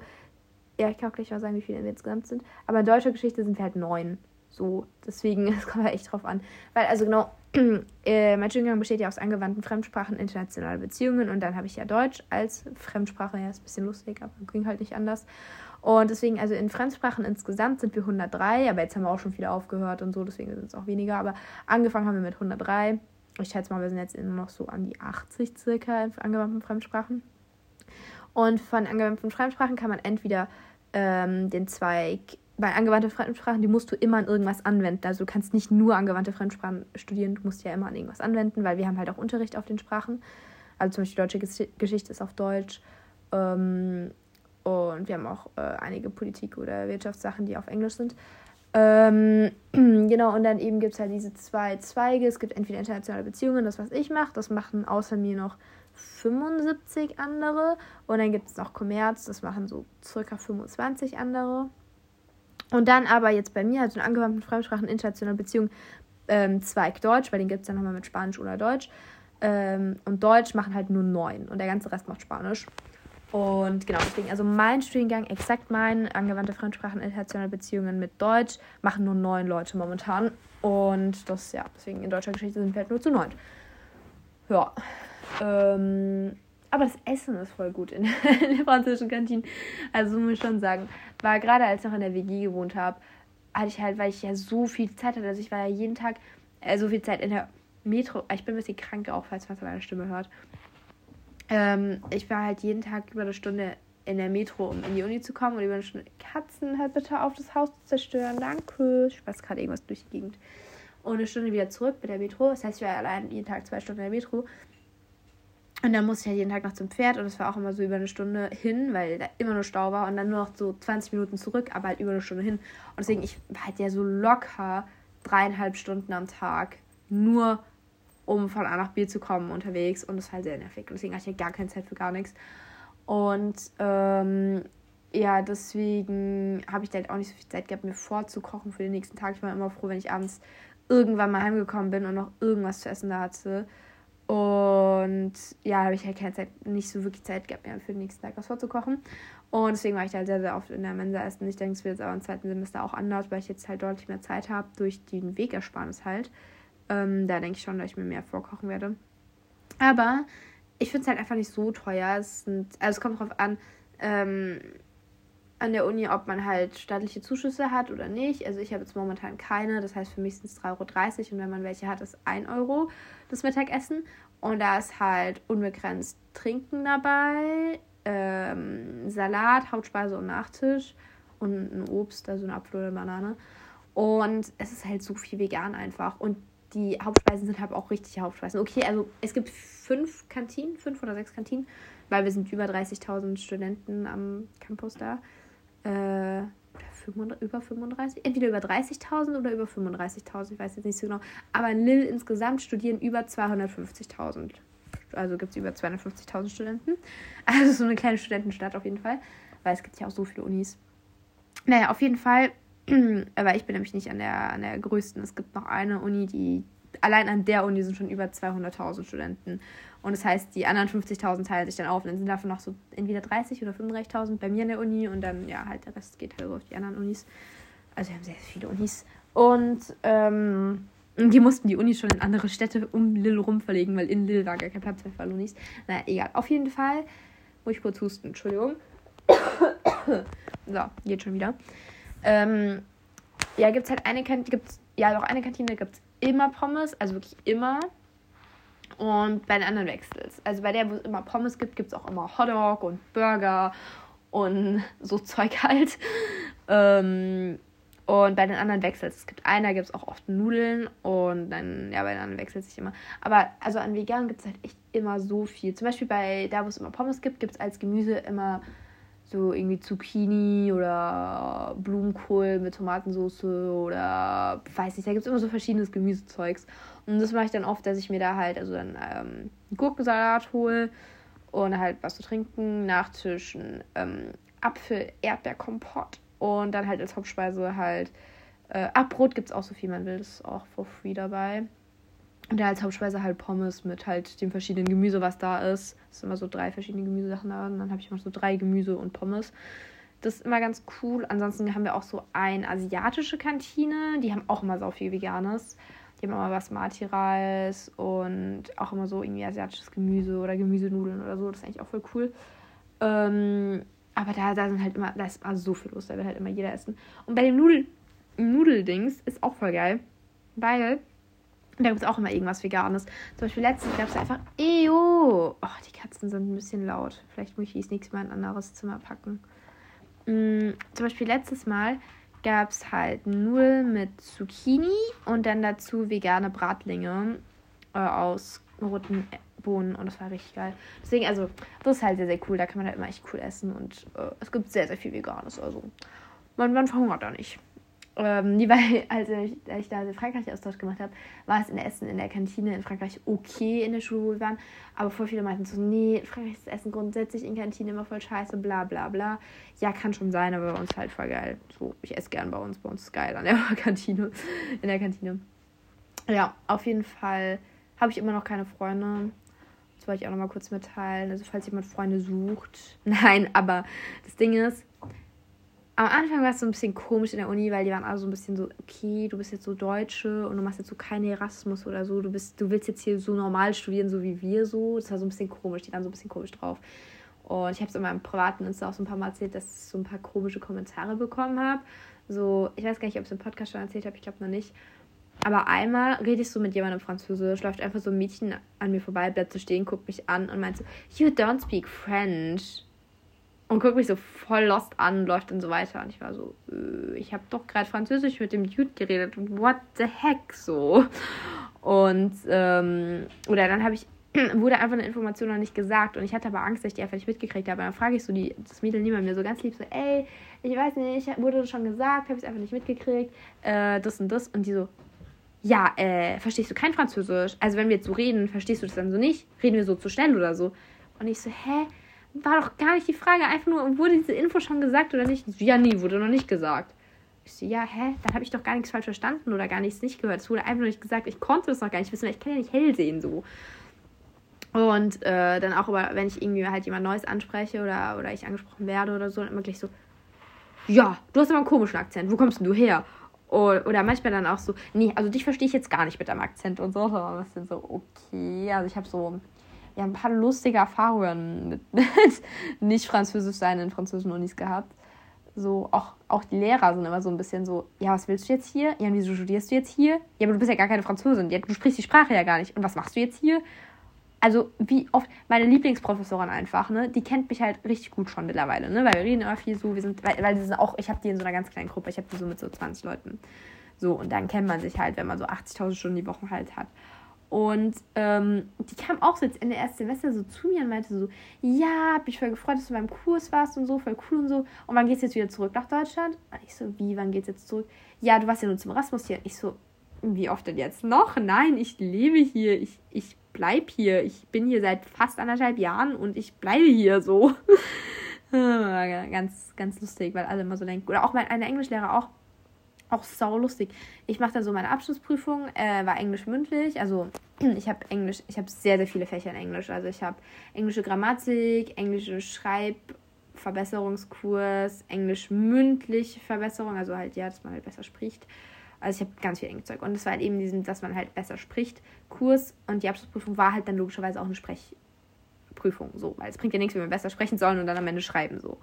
S1: ja, ich kann auch gleich mal sagen, wie viele wir insgesamt sind. Aber in deutscher Geschichte sind wir halt neun. So, deswegen, es kommt halt echt drauf an. Weil, also genau, äh, mein Studiengang besteht ja aus angewandten Fremdsprachen, internationale Beziehungen und dann habe ich ja Deutsch als Fremdsprache. Ja, ist ein bisschen lustig, aber ging halt nicht anders. Und deswegen, also in Fremdsprachen insgesamt sind wir 103, aber jetzt haben wir auch schon viele aufgehört und so, deswegen sind es auch weniger. Aber angefangen haben wir mit 103. Ich schätze mal, wir sind jetzt immer noch so an die 80 circa in angewandten Fremdsprachen. Und von angewandten Fremdsprachen kann man entweder ähm, den Zweig, bei angewandten Fremdsprachen, die musst du immer an irgendwas anwenden. Also du kannst nicht nur angewandte Fremdsprachen studieren, du musst ja immer an irgendwas anwenden, weil wir haben halt auch Unterricht auf den Sprachen. Also zum Beispiel deutsche Geschichte ist auf Deutsch. Ähm, und wir haben auch äh, einige Politik- oder Wirtschaftssachen, die auf Englisch sind. Ähm, genau, und dann eben gibt es halt diese zwei Zweige. Es gibt entweder internationale Beziehungen, das, was ich mache, das machen außer mir noch 75 andere. Und dann gibt es noch Kommerz, das machen so circa 25 andere. Und dann aber jetzt bei mir, also in angewandten Fremdsprachen, internationale Beziehungen, ähm, Zweig Deutsch, weil den gibt es dann nochmal mit Spanisch oder Deutsch. Ähm, und Deutsch machen halt nur neun und der ganze Rest macht Spanisch. Und genau, deswegen, also mein Studiengang, exakt mein, angewandte Fremdsprachen, internationale Beziehungen mit Deutsch, machen nur neun Leute momentan. Und das, ja, deswegen in deutscher Geschichte sind wir halt nur zu neun. Ja. Ähm, aber das Essen ist voll gut in, der französischen Kantine. Also muss ich schon sagen, war gerade als ich noch in der WG gewohnt habe, hatte ich halt, weil ich ja so viel Zeit hatte, also ich war ja jeden Tag äh, so viel Zeit in der Metro. Ich bin ein bisschen krank auch, falls man meine Stimme hört. Ähm, ich war halt jeden Tag über eine Stunde in der Metro, um in die Uni zu kommen und über eine Stunde Katzen halt bitte auf das Haus zu zerstören. Danke. Ich weiß gerade irgendwas durch die Gegend. Und eine Stunde wieder zurück mit der Metro. Das heißt, ich war allein jeden Tag zwei Stunden in der Metro. Und dann musste ich halt jeden Tag noch zum Pferd und es war auch immer so über eine Stunde hin, weil da immer nur Stau war und dann nur noch so 20 Minuten zurück, aber halt über eine Stunde hin. Und deswegen, ich war halt ja so locker dreieinhalb Stunden am Tag nur um von A nach B zu kommen unterwegs und das ist halt sehr nervig. Deswegen hatte ich ja gar keine Zeit für gar nichts. Und ähm, ja, deswegen habe ich halt auch nicht so viel Zeit gehabt, mir vorzukochen für den nächsten Tag. Ich war immer froh, wenn ich abends irgendwann mal heimgekommen bin und noch irgendwas zu essen da hatte. Und ja, habe ich halt keine Zeit, nicht so wirklich Zeit gehabt, mir für den nächsten Tag was vorzukochen. Und deswegen war ich halt sehr, sehr oft in der Mensa essen. Ich denke, es wird jetzt aber im zweiten Semester auch anders, weil ich jetzt halt deutlich mehr Zeit habe durch den Wegersparnis halt. Ähm, da denke ich schon, dass ich mir mehr vorkochen werde. Aber ich finde es halt einfach nicht so teuer. Es sind, also es kommt darauf an, ähm, an der Uni, ob man halt staatliche Zuschüsse hat oder nicht. Also ich habe jetzt momentan keine, das heißt für mich sind es 3,30 Euro und wenn man welche hat, ist 1 Euro das Mittagessen. Und da ist halt unbegrenzt Trinken dabei, ähm, Salat, Hauptspeise und Nachtisch und ein Obst, also eine Apfel oder Banane. Und es ist halt so viel vegan einfach. Und die Hauptspeisen sind halt auch richtige Hauptspeisen. Okay, also es gibt fünf Kantinen, fünf oder sechs Kantinen, weil wir sind über 30.000 Studenten am Campus da. Äh, über 35, entweder über 30.000 oder über 35.000, ich weiß jetzt nicht so genau. Aber in Lille insgesamt studieren über 250.000. Also gibt es über 250.000 Studenten. Also so eine kleine Studentenstadt auf jeden Fall, weil es gibt ja auch so viele Unis. Naja, auf jeden Fall aber ich bin nämlich nicht an der, an der größten. Es gibt noch eine Uni, die allein an der Uni sind schon über 200.000 Studenten. Und das heißt, die anderen 50.000 teilen sich dann auf. Und dann sind davon noch so entweder 30 oder 35.000 bei mir in der Uni. Und dann, ja, halt der Rest geht halt auf die anderen Unis. Also wir haben sehr viele Unis. Und ähm, die mussten die Unis schon in andere Städte um Lille rum verlegen, weil in Lille war gar kein Platz mehr für alle Unis. Naja, egal. Auf jeden Fall, muss ich kurz husten, Entschuldigung. so, geht schon wieder. Ähm, ja, gibt es halt eine Kantine, gibt's, ja, doch eine Kantine gibt es immer Pommes, also wirklich immer. Und bei den anderen wechselt es. Also bei der, wo es immer Pommes gibt, gibt es auch immer Hotdog und Burger und so Zeug halt. Ähm, und bei den anderen wechselt es. Es gibt einer, gibt es auch oft Nudeln und dann, ja, bei den anderen wechselt es sich immer. Aber also an vegan gibt es halt echt immer so viel. Zum Beispiel bei da, wo es immer Pommes gibt, gibt es als Gemüse immer so irgendwie Zucchini oder Blumenkohl mit Tomatensauce oder weiß nicht, da gibt es immer so verschiedenes Gemüsezeugs. Und das mache ich dann oft, dass ich mir da halt also dann ähm, Gurkensalat hole und halt was zu trinken, Nachtischen, ähm, Apfel, Erdbeerkompott und dann halt als Hauptspeise halt äh, Abbrot gibt es auch so viel man will, das ist auch for free dabei. Und als Hauptspeise halt Pommes mit halt dem verschiedenen Gemüse, was da ist. Es sind immer so drei verschiedene Gemüsesachen da. Und dann habe ich immer so drei Gemüse und Pommes. Das ist immer ganz cool. Ansonsten haben wir auch so eine asiatische Kantine. Die haben auch immer so viel Veganes. Die haben immer Basmati-Reis und auch immer so irgendwie asiatisches Gemüse oder Gemüsenudeln oder so. Das ist eigentlich auch voll cool. Ähm, aber da, da sind halt immer, da ist immer so viel los. Da will halt immer jeder essen. Und bei dem Nudel, Nudeldings ist auch voll geil. Weil da gibt es auch immer irgendwas Veganes. Zum Beispiel letztens gab es einfach Ejo. Oh, die Katzen sind ein bisschen laut. Vielleicht muss ich das nächste Mal in ein anderes Zimmer packen. Mm, zum Beispiel letztes Mal gab es halt Nudeln mit Zucchini und dann dazu vegane Bratlinge äh, aus roten Bohnen und das war richtig geil. Deswegen, also, das ist halt sehr, sehr cool. Da kann man halt immer echt cool essen und äh, es gibt sehr, sehr viel Veganes. Also, man, man verhungert da nicht. Ähm, die, weil, als ich, als ich da den Frankreich-Austausch gemacht habe, war es in Essen in der Kantine in Frankreich okay in der Schule, wo wir waren. Aber voll viele meinten so, nee, Frankreich ist Essen grundsätzlich in Kantine immer voll scheiße, bla bla bla. Ja, kann schon sein, aber bei uns halt voll geil. So, ich esse gern bei uns, bei uns ist geil an der Kantine, in der Kantine. Ja, auf jeden Fall habe ich immer noch keine Freunde. Das wollte ich auch noch mal kurz mitteilen. Also, falls jemand Freunde sucht. Nein, aber das Ding ist, am Anfang war es so ein bisschen komisch in der Uni, weil die waren alle so ein bisschen so, okay, du bist jetzt so Deutsche und du machst jetzt so keinen Erasmus oder so, du bist, du willst jetzt hier so normal studieren, so wie wir so. Das war so ein bisschen komisch, die waren so ein bisschen komisch drauf. Und ich habe es in meinem privaten Insta auch so ein paar Mal erzählt, dass ich so ein paar komische Kommentare bekommen habe. So, ich weiß gar nicht, ob ich es im Podcast schon erzählt habe, ich glaube noch nicht. Aber einmal rede ich so mit jemandem Französisch, läuft einfach so ein Mädchen an mir vorbei, bleibt so stehen, guckt mich an und meint so, You don't speak French und guckt mich so voll lost an, läuft dann so weiter. Und ich war so, äh, ich habe doch gerade Französisch mit dem Dude geredet und what the heck so. Und, ähm, oder dann habe ich, wurde einfach eine Information noch nicht gesagt und ich hatte aber Angst, dass ich die einfach nicht mitgekriegt habe. Und dann frage ich so die, das Mädel neben mir so ganz lieb so, ey, ich weiß nicht, wurde schon gesagt, habe ich es einfach nicht mitgekriegt, äh, das und das. Und die so, ja, äh, verstehst du kein Französisch? Also wenn wir jetzt so reden, verstehst du das dann so nicht? Reden wir so zu schnell oder so? Und ich so, hä? War doch gar nicht die Frage. Einfach nur, wurde diese Info schon gesagt oder nicht? Ja, nee, wurde noch nicht gesagt. Ich so, ja, hä? Dann habe ich doch gar nichts falsch verstanden oder gar nichts nicht gehört. Es wurde einfach nur nicht gesagt. Ich konnte das noch gar nicht wissen, weil ich kann ja nicht hell sehen so. Und äh, dann auch, aber wenn ich irgendwie halt jemand Neues anspreche oder, oder ich angesprochen werde oder so, dann immer gleich so, ja, du hast aber einen komischen Akzent. Wo kommst denn du her? Oder, manchmal dann auch so, nee, also dich verstehe ich jetzt gar nicht mit deinem Akzent und so. Aber es sind so, okay. Also ich habe so ja, ein paar lustige Erfahrungen mit, mit nicht französisch sein in französischen Unis gehabt. So, auch, auch die Lehrer sind immer so ein bisschen so, ja, was willst du jetzt hier? Ja, wieso studierst du jetzt hier? Ja, aber du bist ja gar keine Französin. Ja, du sprichst die Sprache ja gar nicht. Und was machst du jetzt hier? Also, wie oft, meine Lieblingsprofessorin einfach, ne, die kennt mich halt richtig gut schon mittlerweile, ne, weil wir reden immer viel so, wir sind, weil, weil sie sind auch, ich habe die in so einer ganz kleinen Gruppe, ich habe die so mit so 20 Leuten. So, und dann kennt man sich halt, wenn man so 80.000 Stunden die Woche halt hat. Und ähm, die kam auch so jetzt Ende ersten Semester so zu mir und meinte so, ja, hab mich voll gefreut, dass du beim Kurs warst und so, voll cool und so. Und wann geht's jetzt wieder zurück nach Deutschland? Und ich so, wie, wann geht's jetzt zurück? Ja, du warst ja nur zum Erasmus hier. Ich so, wie oft denn jetzt noch? Nein, ich lebe hier, ich, ich bleib hier. Ich bin hier seit fast anderthalb Jahren und ich bleibe hier so. ganz, ganz lustig, weil alle immer so denken. Oder auch mein eine Englischlehrer auch auch sau lustig. Ich mache dann so meine Abschlussprüfung, äh, war Englisch mündlich. Also ich habe Englisch, ich habe sehr, sehr viele Fächer in Englisch. Also ich habe englische Grammatik, englische Schreibverbesserungskurs, Englisch mündliche Verbesserung, also halt ja, dass man halt besser spricht. Also ich habe ganz viel Englischzeug. Und es war halt eben diesen, dass man halt besser spricht, Kurs. Und die Abschlussprüfung war halt dann logischerweise auch eine Sprechprüfung. So, weil es bringt ja nichts, wenn wir besser sprechen sollen und dann am Ende schreiben so.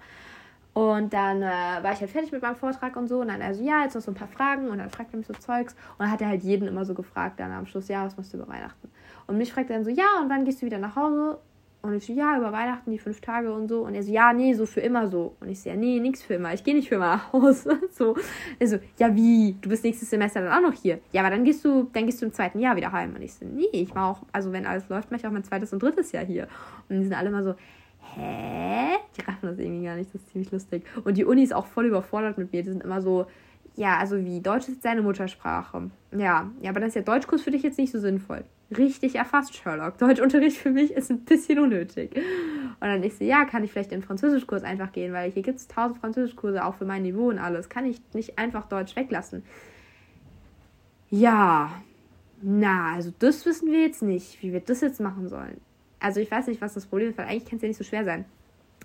S1: Und dann äh, war ich halt fertig mit meinem Vortrag und so. Und dann er so, ja, jetzt noch so ein paar Fragen. Und dann fragt er mich so Zeugs. Und dann hat er halt jeden immer so gefragt, dann am Schluss, ja, was machst du über Weihnachten? Und mich fragt er dann so, ja, und wann gehst du wieder nach Hause? Und ich so, ja, über Weihnachten, die fünf Tage und so. Und er so, ja, nee, so für immer so. Und ich so, ja, nee, nix für immer. Ich gehe nicht für immer nach Hause. so. Er so, ja, wie? Du bist nächstes Semester dann auch noch hier. Ja, aber dann gehst du, dann gehst du im zweiten Jahr wieder heim. Und ich so, nee, ich mache auch, also wenn alles läuft, mache ich auch mein zweites und drittes Jahr hier. Und die sind alle mal so, hä? Die raffen das irgendwie gar nicht, das ist ziemlich lustig. Und die Uni ist auch voll überfordert mit mir. Die sind immer so, ja, also wie, Deutsch ist seine Muttersprache. Ja, ja, aber das ist ja Deutschkurs für dich jetzt nicht so sinnvoll. Richtig erfasst, Sherlock. Deutschunterricht für mich ist ein bisschen unnötig. Und dann ich so, ja, kann ich vielleicht in den Französischkurs einfach gehen, weil hier gibt es tausend Französischkurse auch für mein Niveau und alles. Kann ich nicht einfach Deutsch weglassen? Ja, na, also das wissen wir jetzt nicht, wie wir das jetzt machen sollen. Also ich weiß nicht, was das Problem ist, weil eigentlich kann es ja nicht so schwer sein.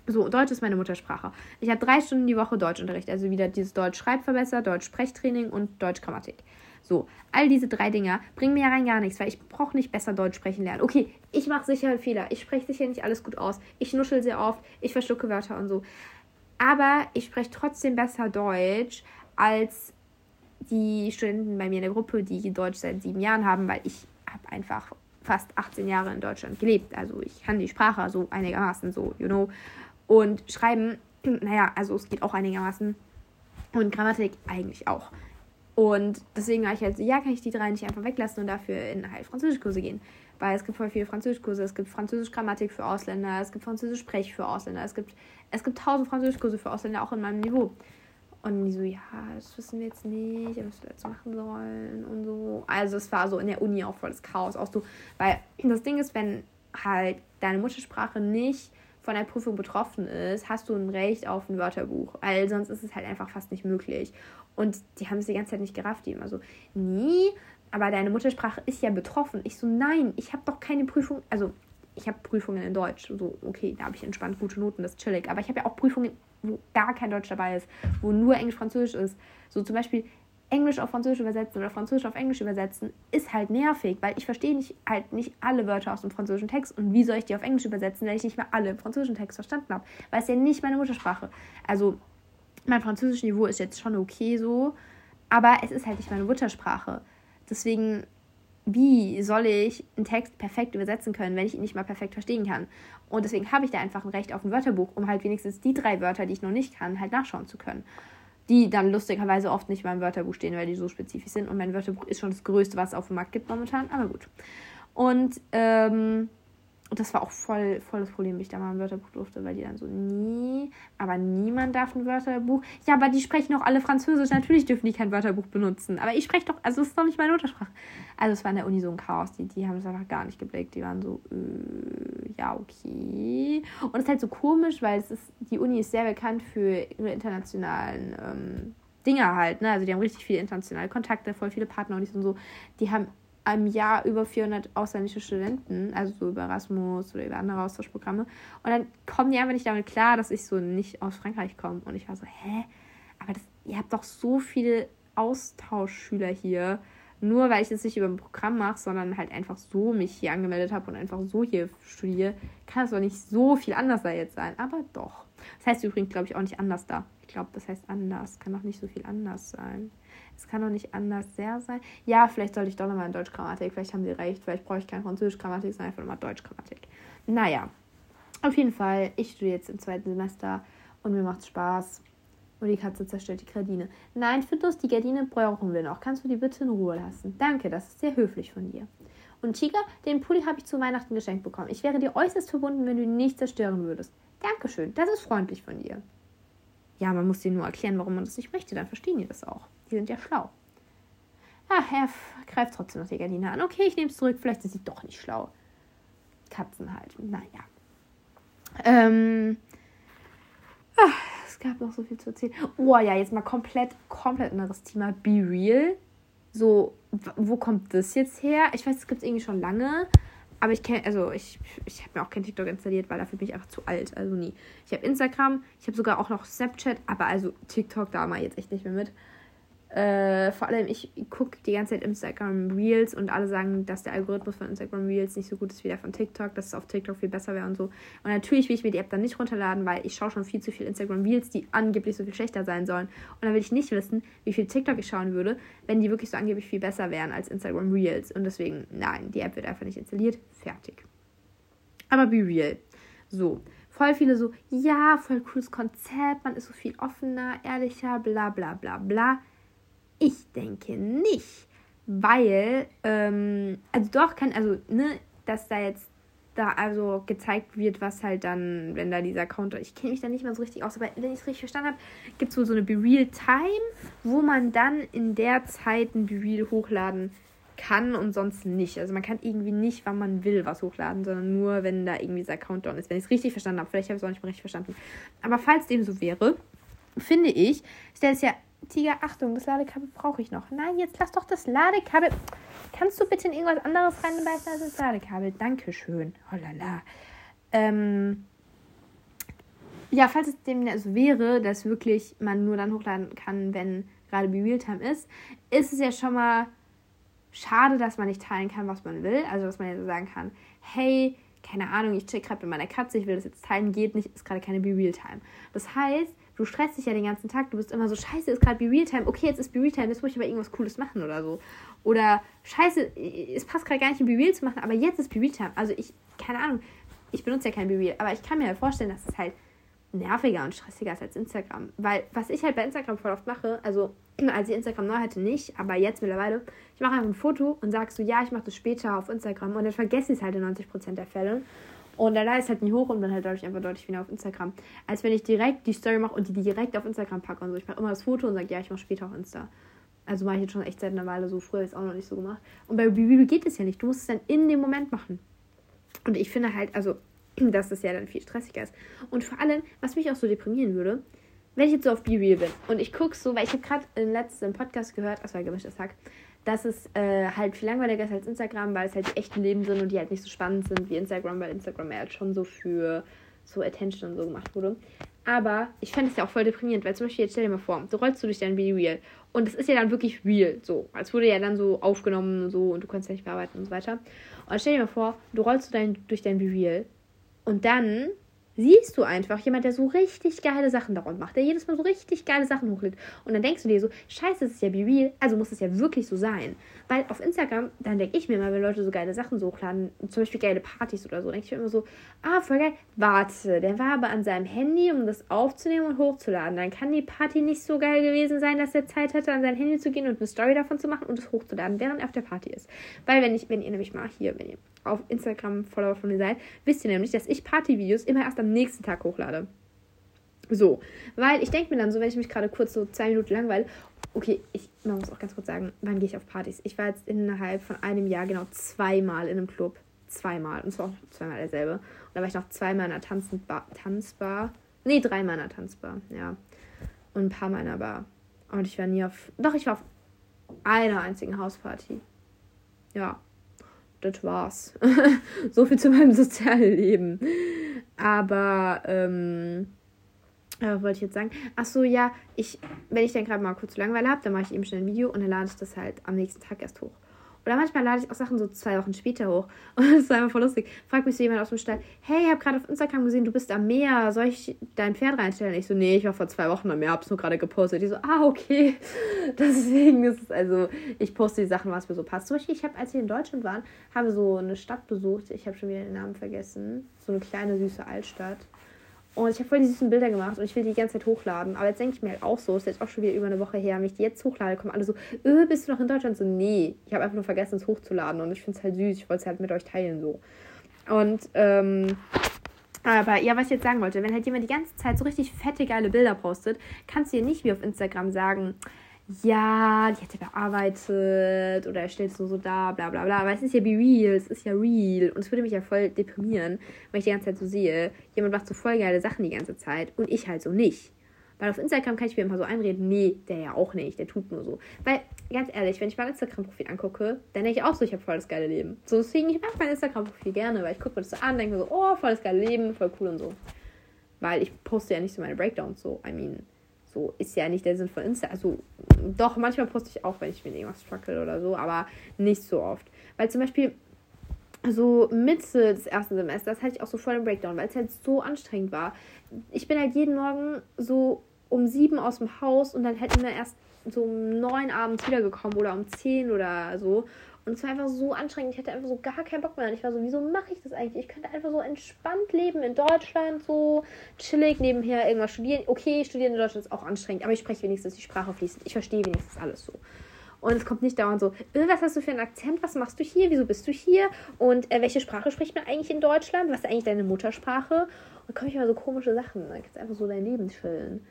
S1: So, Deutsch ist meine Muttersprache. Ich habe drei Stunden die Woche Deutschunterricht. Also wieder dieses Deutsch-Schreibverbesser, Deutsch-Sprechtraining und Deutsch-Grammatik. So, all diese drei Dinger bringen mir ja rein gar nichts, weil ich brauche nicht besser Deutsch sprechen lernen. Okay, ich mache sicher Fehler. Ich spreche sicher nicht alles gut aus. Ich nuschel sehr oft. Ich verschlucke Wörter und so. Aber ich spreche trotzdem besser Deutsch als die Studenten bei mir in der Gruppe, die Deutsch seit sieben Jahren haben, weil ich habe einfach fast 18 Jahre in Deutschland gelebt. Also ich kann die Sprache so einigermaßen so, you know. Und schreiben, naja, also es geht auch einigermaßen. Und Grammatik eigentlich auch. Und deswegen war ich halt so, ja, kann ich die drei nicht einfach weglassen und dafür in halt Französischkurse gehen. Weil es gibt voll viele Französischkurse, es gibt Französisch-Grammatik für Ausländer, es gibt Französisch-Sprech für Ausländer, es gibt, es gibt tausend Französischkurse für Ausländer, auch in meinem Niveau. Und die so, ja, das wissen wir jetzt nicht, was wir jetzt machen sollen und so. Also es war so in der Uni auch volles Chaos. Auch so, weil das Ding ist, wenn halt deine Muttersprache nicht von der Prüfung betroffen ist, hast du ein Recht auf ein Wörterbuch. Weil sonst ist es halt einfach fast nicht möglich. Und die haben es die ganze Zeit nicht gerafft. Die immer so, nie, aber deine Muttersprache ist ja betroffen. Ich so, nein, ich habe doch keine Prüfung. Also, ich habe Prüfungen in Deutsch. So, okay, da habe ich entspannt gute Noten, das ist chillig. Aber ich habe ja auch Prüfungen, wo gar kein Deutsch dabei ist, wo nur Englisch-Französisch ist. So zum Beispiel Englisch auf Französisch übersetzen oder Französisch auf Englisch übersetzen, ist halt nervig, weil ich verstehe nicht, halt nicht alle Wörter aus dem französischen Text. Und wie soll ich die auf Englisch übersetzen, wenn ich nicht mal alle im französischen Text verstanden habe? Weil es ja nicht meine Muttersprache. Also mein französisches Niveau ist jetzt schon okay so, aber es ist halt nicht meine Muttersprache. Deswegen, wie soll ich einen Text perfekt übersetzen können, wenn ich ihn nicht mal perfekt verstehen kann? Und deswegen habe ich da einfach ein Recht auf ein Wörterbuch, um halt wenigstens die drei Wörter, die ich noch nicht kann, halt nachschauen zu können. Die dann lustigerweise oft nicht in meinem Wörterbuch stehen, weil die so spezifisch sind. Und mein Wörterbuch ist schon das Größte, was es auf dem Markt gibt momentan, aber gut. Und ähm, und das war auch voll, voll das Problem, wie ich da mal ein Wörterbuch durfte, weil die dann so, nie, aber niemand darf ein Wörterbuch. Ja, aber die sprechen doch alle Französisch, natürlich dürfen die kein Wörterbuch benutzen. Aber ich spreche doch, also es ist doch nicht meine Muttersprache. Also es war in der Uni so ein Chaos, die, die haben es einfach gar nicht geblickt. Die waren so, äh, ja, okay. Und es ist halt so komisch, weil es ist, die Uni ist sehr bekannt für ihre internationalen ähm, Dinge halt, ne? Also die haben richtig viele internationale Kontakte, voll viele Partner und so. Die haben im Jahr über 400 ausländische Studenten, also so über Erasmus oder über andere Austauschprogramme. Und dann kommen die einfach nicht damit klar, dass ich so nicht aus Frankreich komme. Und ich war so, hä? Aber das, ihr habt doch so viele Austauschschüler hier. Nur weil ich das nicht über ein Programm mache, sondern halt einfach so mich hier angemeldet habe und einfach so hier studiere, kann es doch nicht so viel anders da jetzt sein. Aber doch. Das heißt übrigens, glaube ich, auch nicht anders da. Ich glaube, das heißt anders. Kann doch nicht so viel anders sein. Es kann doch nicht anders sehr sein. Ja, vielleicht sollte ich doch nochmal in Deutschgrammatik. Vielleicht haben sie recht. Vielleicht brauche ich keine Französisch-Grammatik, sondern einfach nochmal Deutschgrammatik. Naja, auf jeden Fall. Ich studiere jetzt im zweiten Semester und mir macht Spaß. Und die Katze zerstört die Gardine. Nein, Findus, die Gardine brauchen wir noch. Kannst du die bitte in Ruhe lassen? Danke, das ist sehr höflich von dir. Und Chica, den Pulli habe ich zu Weihnachten geschenkt bekommen. Ich wäre dir äußerst verbunden, wenn du ihn nicht zerstören würdest. Dankeschön, das ist freundlich von dir. Ja, man muss dir nur erklären, warum man das nicht möchte, dann verstehen die das auch. Die sind ja schlau. Ach, er greift trotzdem noch die Gardine an. Okay, ich nehme es zurück. Vielleicht ist sie doch nicht schlau. Katzen halt. Naja. Ähm. Ach, es gab noch so viel zu erzählen. Oh ja, jetzt mal komplett, komplett anderes Thema. Be real. So, wo kommt das jetzt her? Ich weiß, es gibt es irgendwie schon lange. Aber ich kenne, also ich, ich habe mir auch kein TikTok installiert, weil dafür bin ich einfach zu alt. Also nie. Ich habe Instagram, ich habe sogar auch noch Snapchat, aber also TikTok da mal jetzt echt nicht mehr mit. Äh, vor allem, ich gucke die ganze Zeit Instagram Reels und alle sagen, dass der Algorithmus von Instagram Reels nicht so gut ist wie der von TikTok, dass es auf TikTok viel besser wäre und so. Und natürlich will ich mir die App dann nicht runterladen, weil ich schaue schon viel zu viel Instagram Reels, die angeblich so viel schlechter sein sollen. Und dann will ich nicht wissen, wie viel TikTok ich schauen würde, wenn die wirklich so angeblich viel besser wären als Instagram Reels. Und deswegen, nein, die App wird einfach nicht installiert. Fertig. Aber be real. So. Voll viele so, ja, voll cooles Konzept, man ist so viel offener, ehrlicher, bla bla bla bla ich denke nicht, weil, ähm, also doch kann, also, ne, dass da jetzt da also gezeigt wird, was halt dann, wenn da dieser Counter, ich kenne mich da nicht mal so richtig aus, aber wenn ich es richtig verstanden habe, gibt es wohl so eine Be-Real Time, wo man dann in der Zeit ein Be-Real hochladen kann und sonst nicht. Also man kann irgendwie nicht, wann man will, was hochladen, sondern nur, wenn da irgendwie dieser Countdown ist. Wenn ich es richtig verstanden habe, vielleicht habe ich es auch nicht mehr richtig verstanden. Aber falls dem so wäre, finde ich, ist das ja Tiger, Achtung, das Ladekabel brauche ich noch. Nein, jetzt lass doch das Ladekabel. Kannst du bitte in irgendwas anderes reinbeißen als das Ladekabel? Dankeschön. Oh lala. Ähm, ja, falls es dem so wäre, dass wirklich man nur dann hochladen kann, wenn gerade Realtime ist, ist es ja schon mal schade, dass man nicht teilen kann, was man will. Also, dass man ja sagen kann, hey, keine Ahnung, ich chill gerade mit meiner Katze, ich will das jetzt teilen, geht nicht, ist gerade keine Be Realtime. Das heißt, du stresst dich ja den ganzen Tag, du bist immer so, scheiße, ist gerade Be Real Time, okay, jetzt ist Be Real Time, jetzt muss ich aber irgendwas Cooles machen oder so. Oder scheiße, es passt gerade gar nicht in Be Real zu machen, aber jetzt ist Be Real Time. Also ich, keine Ahnung, ich benutze ja kein Be Real, aber ich kann mir halt vorstellen, dass es halt nerviger und stressiger ist als Instagram. Weil was ich halt bei Instagram voll oft mache, also als ich Instagram neu hatte nicht, aber jetzt mittlerweile, ich mache einfach ein Foto und sage so, ja, ich mache das später auf Instagram und dann vergesse ich es halt in 90% der Fälle. Und lade ich es halt nie hoch und dann halt dadurch einfach deutlich wieder auf Instagram. Als wenn ich direkt die Story mache und die direkt auf Instagram packe und so. Ich mache immer das Foto und sage, ja, ich mache später auf Insta. Also mache ich jetzt schon echt seit einer Weile so. Früher es auch noch nicht so gemacht. Und bei Review geht es ja nicht. Du musst es dann in dem Moment machen. Und ich finde halt, also, dass das ja dann viel stressiger ist. Und vor allem, was mich auch so deprimieren würde, wenn ich jetzt so auf Be Real bin und ich gucke so, weil ich habe gerade im letzten Podcast gehört, das war gemischtes Hack, dass es äh, halt viel langweiliger ist als Instagram, weil es halt die echten Leben sind und die halt nicht so spannend sind wie Instagram, weil Instagram ja halt schon so für so Attention und so gemacht wurde. Aber ich fände es ja auch voll deprimierend, weil zum Beispiel jetzt stell dir mal vor, du rollst du durch dein Be Real und es ist ja dann wirklich real, so. Als wurde ja dann so aufgenommen und so und du kannst ja nicht bearbeiten und so weiter. Und stell dir mal vor, du rollst du dein, durch dein Be Real und dann siehst du einfach jemand, der so richtig geile Sachen daran macht, der jedes Mal so richtig geile Sachen hochlädt. Und dann denkst du dir so, scheiße, das ist ja Be also muss es ja wirklich so sein. Weil auf Instagram, dann denke ich mir mal, wenn Leute so geile Sachen so hochladen, zum Beispiel geile Partys oder so, denke ich mir immer so, ah, voll geil, warte, der war aber an seinem Handy, um das aufzunehmen und hochzuladen. Dann kann die Party nicht so geil gewesen sein, dass er Zeit hatte, an sein Handy zu gehen und eine Story davon zu machen und es hochzuladen, während er auf der Party ist. Weil wenn ich, wenn ihr nämlich mal hier, wenn ihr auf Instagram Follower von mir seid, wisst ihr nämlich, dass ich Partyvideos immer erst am nächsten Tag hochlade. So, weil ich denke mir dann so, wenn ich mich gerade kurz so zwei Minuten langweile, okay, ich man muss auch ganz kurz sagen, wann gehe ich auf Partys? Ich war jetzt innerhalb von einem Jahr genau zweimal in einem Club. Zweimal. Und zwar auch zweimal derselbe. Und da war ich noch zweimal in einer Tanzbar. Tanzbar. Nee, dreimal in einer Tanzbar, ja. Und ein paar Mal in einer Bar. Und ich war nie auf. Doch, ich war auf einer einzigen Hausparty. Ja das war's. so viel zu meinem sozialen Leben. Aber, ähm, was wollte ich jetzt sagen? Ach so, ja, ich, wenn ich dann gerade mal kurz Langeweile habe, dann mache ich eben schnell ein Video und dann lade ich das halt am nächsten Tag erst hoch. Oder manchmal lade ich auch Sachen so zwei Wochen später hoch. Und das ist einfach voll lustig. Fragt mich so jemand aus dem Stall, hey, ich habe gerade auf Instagram gesehen, du bist am Meer. Soll ich dein Pferd reinstellen? Ich so, nee, ich war vor zwei Wochen am Meer, hab's nur gerade gepostet. Die so, ah, okay. Deswegen ist es, also, ich poste die Sachen, was mir so passt. Zum Beispiel, ich habe, als wir in Deutschland waren, haben wir so eine Stadt besucht. Ich habe schon wieder den Namen vergessen. So eine kleine, süße Altstadt. Und ich habe voll die süßen Bilder gemacht und ich will die die ganze Zeit hochladen. Aber jetzt denke ich mir halt auch so, ist jetzt auch schon wieder über eine Woche her, wenn ich die jetzt hochlade, kommen alle so, äh, bist du noch in Deutschland? So, nee, ich habe einfach nur vergessen, es hochzuladen und ich finde es halt süß, ich wollte es halt mit euch teilen so. Und, ähm, aber ja, was ich jetzt sagen wollte, wenn halt jemand die ganze Zeit so richtig fette, geile Bilder postet, kannst du dir nicht wie auf Instagram sagen, ja, die hat ja bearbeitet oder er stellt es nur so da, bla bla bla. Aber es ist ja be real, es ist ja real. Und es würde mich ja voll deprimieren, wenn ich die ganze Zeit so sehe, jemand macht so voll geile Sachen die ganze Zeit und ich halt so nicht. Weil auf Instagram kann ich mir immer so einreden, nee, der ja auch nicht, der tut nur so. Weil, ganz ehrlich, wenn ich mein Instagram-Profil angucke, dann denke ich auch so, ich habe voll das geile Leben. So, deswegen, ich mag mein Instagram-Profil gerne, weil ich gucke mir das so an, denke mir so, oh, voll das geile Leben, voll cool und so. Weil ich poste ja nicht so meine Breakdowns so, I mean, so ist ja nicht der Sinn von Insta. Also doch, manchmal poste ich auch, wenn ich mit irgendwas struggle oder so, aber nicht so oft. Weil zum Beispiel so Mitte des ersten Semesters hatte ich auch so voll den Breakdown, weil es halt so anstrengend war. Ich bin halt jeden Morgen so um sieben aus dem Haus und dann hätten wir erst so um neun abends wiedergekommen oder um zehn oder so. Und es war einfach so anstrengend. Ich hatte einfach so gar keinen Bock mehr. Und ich war so, wieso mache ich das eigentlich? Ich könnte einfach so entspannt leben in Deutschland, so chillig, nebenher irgendwas studieren. Okay, studieren in Deutschland ist auch anstrengend, aber ich spreche wenigstens die Sprache fließend. Ich verstehe wenigstens alles so. Und es kommt nicht dauernd so, äh, was hast du für einen Akzent? Was machst du hier? Wieso bist du hier? Und äh, welche Sprache spricht man eigentlich in Deutschland? Was ist eigentlich deine Muttersprache? Und da komme ich immer so komische Sachen. Da kannst einfach so dein Leben chillen.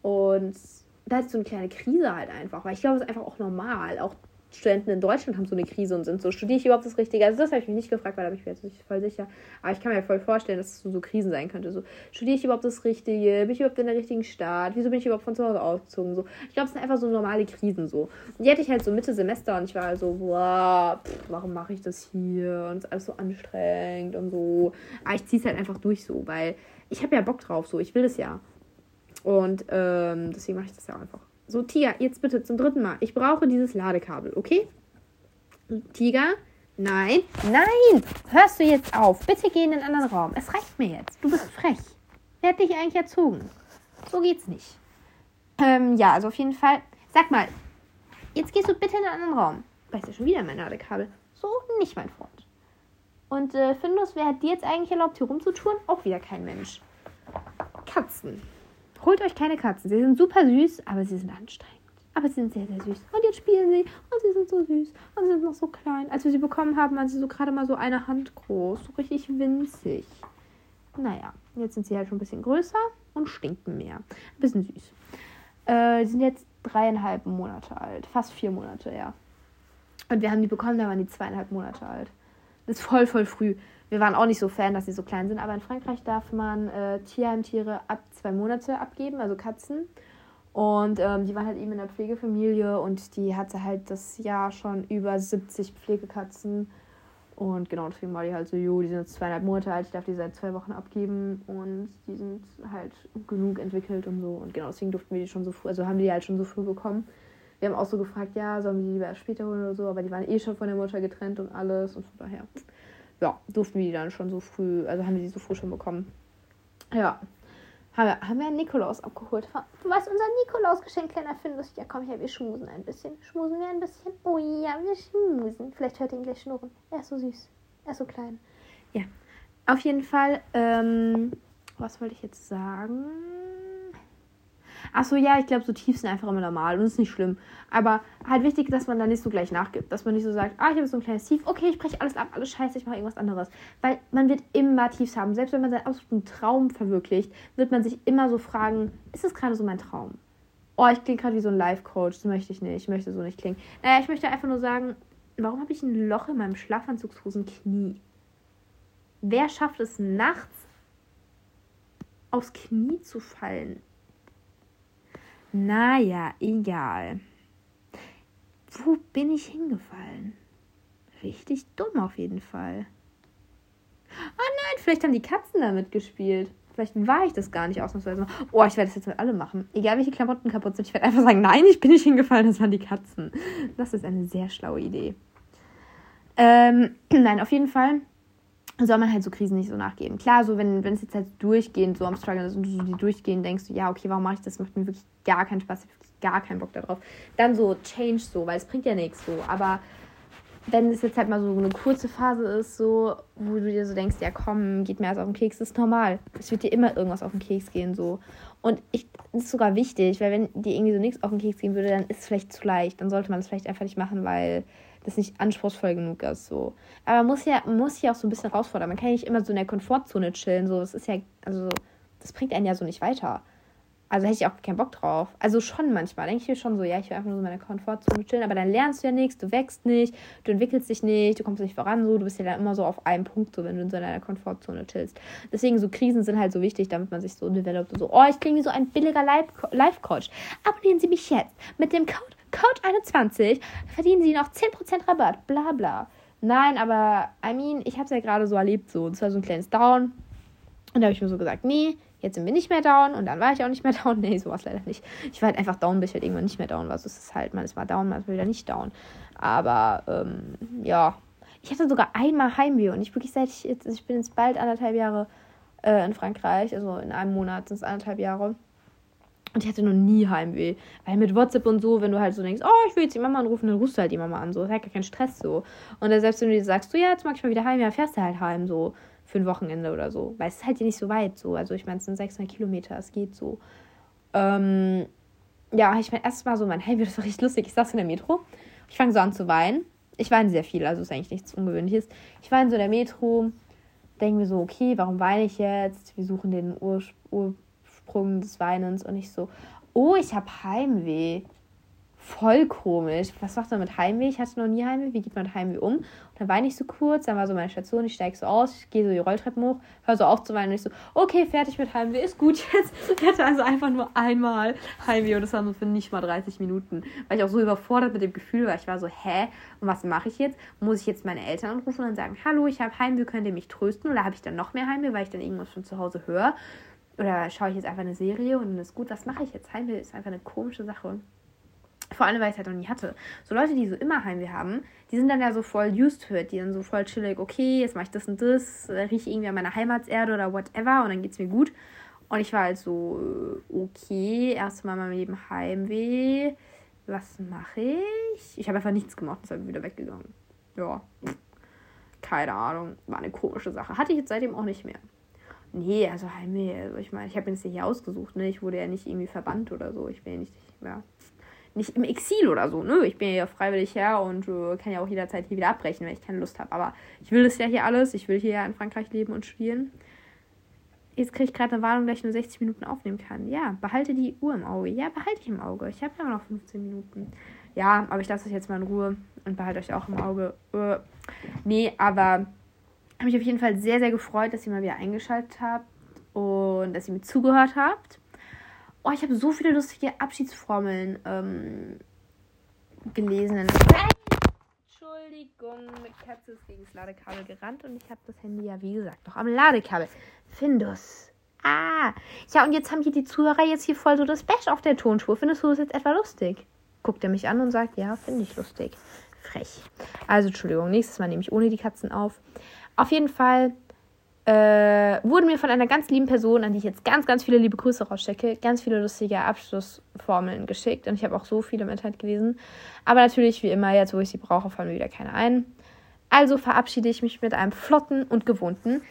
S1: Und da ist so eine kleine Krise halt einfach. Weil ich glaube, es ist einfach auch normal. Auch Studenten in Deutschland haben so eine Krise und sind so, studiere ich überhaupt das Richtige? Also das habe ich mich nicht gefragt, weil da bin ich mir jetzt nicht voll sicher. Aber ich kann mir voll vorstellen, dass es so, so Krisen sein könnte. So, studiere ich überhaupt das Richtige? Bin ich überhaupt in der richtigen Stadt? Wieso bin ich überhaupt von zu Hause ausgezogen? So, ich glaube, es sind einfach so normale Krisen so. Und die hatte ich halt so Mitte Semester und ich war halt so, boah, pff, warum mache ich das hier? Und es ist alles so anstrengend und so. Aber ich ziehe es halt einfach durch so, weil ich habe ja Bock drauf so. Ich will das ja. Und ähm, deswegen mache ich das ja einfach. So, Tiger, jetzt bitte zum dritten Mal. Ich brauche dieses Ladekabel, okay? Tiger? Nein. Nein! Hörst du jetzt auf? Bitte geh in den anderen Raum. Es reicht mir jetzt. Du bist frech. Wer hat dich eigentlich erzogen? So geht's nicht. Ähm, ja, also auf jeden Fall. Sag mal, jetzt gehst du bitte in einen anderen Raum. Weißt du schon wieder mein Ladekabel? So nicht, mein Freund. Und äh, Findus, wer hat dir jetzt eigentlich erlaubt, hier rumzutouren? Auch wieder kein Mensch. Katzen. Holt euch keine Katzen. Sie sind super süß, aber sie sind anstrengend. Aber sie sind sehr, sehr süß. Und jetzt spielen sie. Und sie sind so süß. Und sie sind noch so klein. Als wir sie bekommen haben, waren sie so gerade mal so eine Hand groß. So richtig winzig. Naja, jetzt sind sie halt schon ein bisschen größer und stinken mehr. Ein bisschen süß. Äh, sind jetzt dreieinhalb Monate alt. Fast vier Monate, ja. Und wir haben die bekommen, da waren die zweieinhalb Monate alt. Das ist voll, voll früh. Wir waren auch nicht so Fan, dass sie so klein sind, aber in Frankreich darf man äh, Tierheimtiere ab zwei Monate abgeben, also Katzen. Und ähm, die waren halt eben in der Pflegefamilie und die hatte halt das Jahr schon über 70 Pflegekatzen. Und genau, deswegen war die halt so, jo, die sind jetzt zweieinhalb Monate alt, ich darf die seit zwei Wochen abgeben und die sind halt genug entwickelt und so. Und genau, deswegen durften wir die schon so früh, also haben die halt schon so früh bekommen. Wir haben auch so gefragt, ja, sollen wir die lieber erst später holen oder so, aber die waren eh schon von der Mutter getrennt und alles und von daher, ja, durften wir die dann schon so früh, also haben wir die so früh schon bekommen. Ja, haben wir, haben wir einen Nikolaus abgeholt. Du weißt, unser Nikolaus-Geschenk, kleiner Findus. Ja, komm her, wir schmusen ein bisschen. Schmusen wir ein bisschen? Oh ja, wir schmusen. Vielleicht hört ihr ihn gleich schnurren. Er ist so süß. Er ist so klein. Ja, auf jeden Fall, ähm, was wollte ich jetzt sagen? Achso, ja, ich glaube, so tief sind einfach immer normal und ist nicht schlimm. Aber halt wichtig, dass man da nicht so gleich nachgibt. Dass man nicht so sagt, ah, ich habe so ein kleines Tief, okay, ich breche alles ab, alles scheiße, ich mache irgendwas anderes. Weil man wird immer Tiefs haben. Selbst wenn man seinen absoluten Traum verwirklicht, wird man sich immer so fragen, ist das gerade so mein Traum? Oh, ich klinge gerade wie so ein Life-Coach, das möchte ich nicht, ich möchte so nicht klingen. Naja, ich möchte einfach nur sagen, warum habe ich ein Loch in meinem Schlafanzugshosenknie? Wer schafft es nachts aufs Knie zu fallen? Naja, egal. Wo bin ich hingefallen? Richtig dumm auf jeden Fall. Oh nein, vielleicht haben die Katzen damit gespielt. Vielleicht war ich das gar nicht ausnahmsweise. Oh, ich werde das jetzt mit alle machen. Egal welche Klamotten kaputt sind, ich werde einfach sagen, nein, ich bin nicht hingefallen, das waren die Katzen. Das ist eine sehr schlaue Idee. Ähm, nein, auf jeden Fall soll man halt so Krisen nicht so nachgeben. Klar, so wenn, es jetzt halt durchgehend so am Struggle ist und du so die durchgehen denkst, ja, okay, warum mache ich das? Macht mir wirklich gar keinen Spaß, ich habe wirklich gar keinen Bock darauf. Dann so change so, weil es bringt ja nichts so. Aber wenn es jetzt halt mal so eine kurze Phase ist, so, wo du dir so denkst, ja komm, geht mir alles auf den Keks, das ist normal. Es wird dir immer irgendwas auf den Keks gehen, so. Und ich, das ist sogar wichtig, weil wenn dir irgendwie so nichts auf den Keks gehen würde, dann ist es vielleicht zu leicht. Dann sollte man es vielleicht einfach nicht machen, weil das nicht anspruchsvoll genug ist. So. Aber man muss ja, muss ja auch so ein bisschen herausfordern. Man kann ja nicht immer so in der Komfortzone chillen. So. Das ist ja, also, das bringt einen ja so nicht weiter. Also hätte ich auch keinen Bock drauf. Also schon manchmal. Denke ich mir schon so, ja, ich will einfach nur so in meiner Komfortzone chillen, aber dann lernst du ja nichts, du wächst nicht, du entwickelst dich nicht, du kommst nicht voran, so, du bist ja dann immer so auf einem Punkt, so wenn du in so einer Komfortzone chillst. Deswegen so Krisen sind halt so wichtig, damit man sich so developt so, oh, ich klinge wie so ein billiger Life-Coach. Abonnieren Sie mich jetzt mit dem Code Code 21 verdienen Sie noch 10% Rabatt, bla bla. Nein, aber I mean, ich habe es ja gerade so erlebt, so. Und zwar so ein kleines Down. Und da habe ich mir so gesagt, nee, jetzt sind wir nicht mehr down. Und dann war ich auch nicht mehr down. Nee, so war leider nicht. Ich war halt einfach down, bis ich halt irgendwann nicht mehr down war. So ist es halt, man ist mal down, man ist wieder nicht down. Aber, ähm, ja. Ich hatte sogar einmal Heimweh und ich wirklich seit ich jetzt, ich bin jetzt bald anderthalb Jahre äh, in Frankreich, also in einem Monat sind es anderthalb Jahre. Und ich hatte noch nie Heimweh. Weil mit WhatsApp und so, wenn du halt so denkst, oh, ich will jetzt die Mama anrufen, dann rufst du halt die Mama an. So, ist halt gar kein Stress so. Und selbst wenn du dir sagst, so, ja, jetzt mag ich mal wieder heim, ja, fährst du halt heim, so für ein Wochenende oder so. Weil es ist halt hier nicht so weit so. Also ich meine, es sind 600 Kilometer, es geht so. Ähm, ja, ich mein erstes Mal so mein Heimweh, das war richtig lustig. Ich saß in der Metro, ich fange so an zu weinen. Ich weine sehr viel, also ist eigentlich nichts Ungewöhnliches. Ich weine so in der Metro, denke mir so, okay, warum weine ich jetzt? Wir suchen den Ursprung Ursprung des Weinens und ich so, oh, ich habe Heimweh. Voll komisch. Was macht man mit Heimweh? Ich hatte noch nie Heimweh. Wie geht man mit Heimweh um? Und dann weine ich so kurz, dann war so meine Station, ich steige so aus, ich gehe so die Rolltreppen hoch, höre so auf zu weinen und ich so, okay, fertig mit Heimweh, ist gut jetzt. Ich hatte also einfach nur einmal Heimweh und das war so für nicht mal 30 Minuten, weil ich auch so überfordert mit dem Gefühl war. Ich war so, hä? Und was mache ich jetzt? Muss ich jetzt meine Eltern anrufen und sagen, hallo, ich habe Heimweh, könnt ihr mich trösten? Oder habe ich dann noch mehr Heimweh, weil ich dann irgendwas von zu Hause höre? Oder schaue ich jetzt einfach eine Serie und dann ist gut, was mache ich jetzt? Heimweh ist einfach eine komische Sache. Vor allem, weil ich es halt noch nie hatte. So Leute, die so immer Heimweh haben, die sind dann ja so voll used to it. Die dann so voll chillig, okay, jetzt mache ich das und das, rieche irgendwie an meiner Heimatserde oder whatever und dann geht es mir gut. Und ich war halt so, äh, okay, erstmal in meinem Leben Heimweh. Was mache ich? Ich habe einfach nichts gemacht, und bin wieder weggegangen. Ja, keine Ahnung, war eine komische Sache. Hatte ich jetzt seitdem auch nicht mehr. Nee, also Heimweh, also ich meine, ich habe mir das ja hier ausgesucht, ne? Ich wurde ja nicht irgendwie verbannt oder so. Ich bin ja nicht, ja, nicht im Exil oder so, ne? Ich bin ja freiwillig her und äh, kann ja auch jederzeit hier wieder abbrechen, wenn ich keine Lust habe. Aber ich will das ja hier alles. Ich will hier ja in Frankreich leben und studieren. Jetzt kriege ich gerade eine Warnung, dass ich nur 60 Minuten aufnehmen kann. Ja, behalte die Uhr im Auge. Ja, behalte ich im Auge. Ich habe ja noch 15 Minuten. Ja, aber ich lasse euch jetzt mal in Ruhe und behalte euch auch im Auge. Äh, nee, aber habe mich auf jeden Fall sehr, sehr gefreut, dass ihr mal wieder eingeschaltet habt und dass ihr mir zugehört habt. Oh, ich habe so viele lustige Abschiedsformeln ähm, gelesen. Entschuldigung, mit Katze ist gegen das Ladekabel gerannt und ich habe das Handy ja, wie gesagt, noch am Ladekabel. Findus. Ah. Ja, und jetzt haben hier die Zuhörer jetzt hier voll so das Bash auf der Tonspur. Findest du das jetzt etwa lustig? Guckt er mich an und sagt, ja, finde ich lustig. Frech. Also, Entschuldigung, nächstes Mal nehme ich ohne die Katzen auf. Auf jeden Fall äh, wurde mir von einer ganz lieben Person, an die ich jetzt ganz, ganz viele liebe Grüße rausstecke, ganz viele lustige Abschlussformeln geschickt. Und ich habe auch so viele im Internet gelesen. Aber natürlich, wie immer, jetzt wo ich sie brauche, fallen mir wieder keine ein. Also verabschiede ich mich mit einem flotten und gewohnten.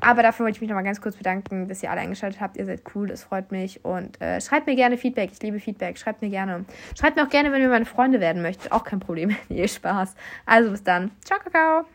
S1: Aber dafür wollte ich mich nochmal ganz kurz bedanken, dass ihr alle eingeschaltet habt. Ihr seid cool, das freut mich. Und äh, schreibt mir gerne Feedback. Ich liebe Feedback. Schreibt mir gerne. Schreibt mir auch gerne, wenn ihr meine Freunde werden möchtet. Auch kein Problem. nee, Spaß. Also bis dann. Ciao, Kakao.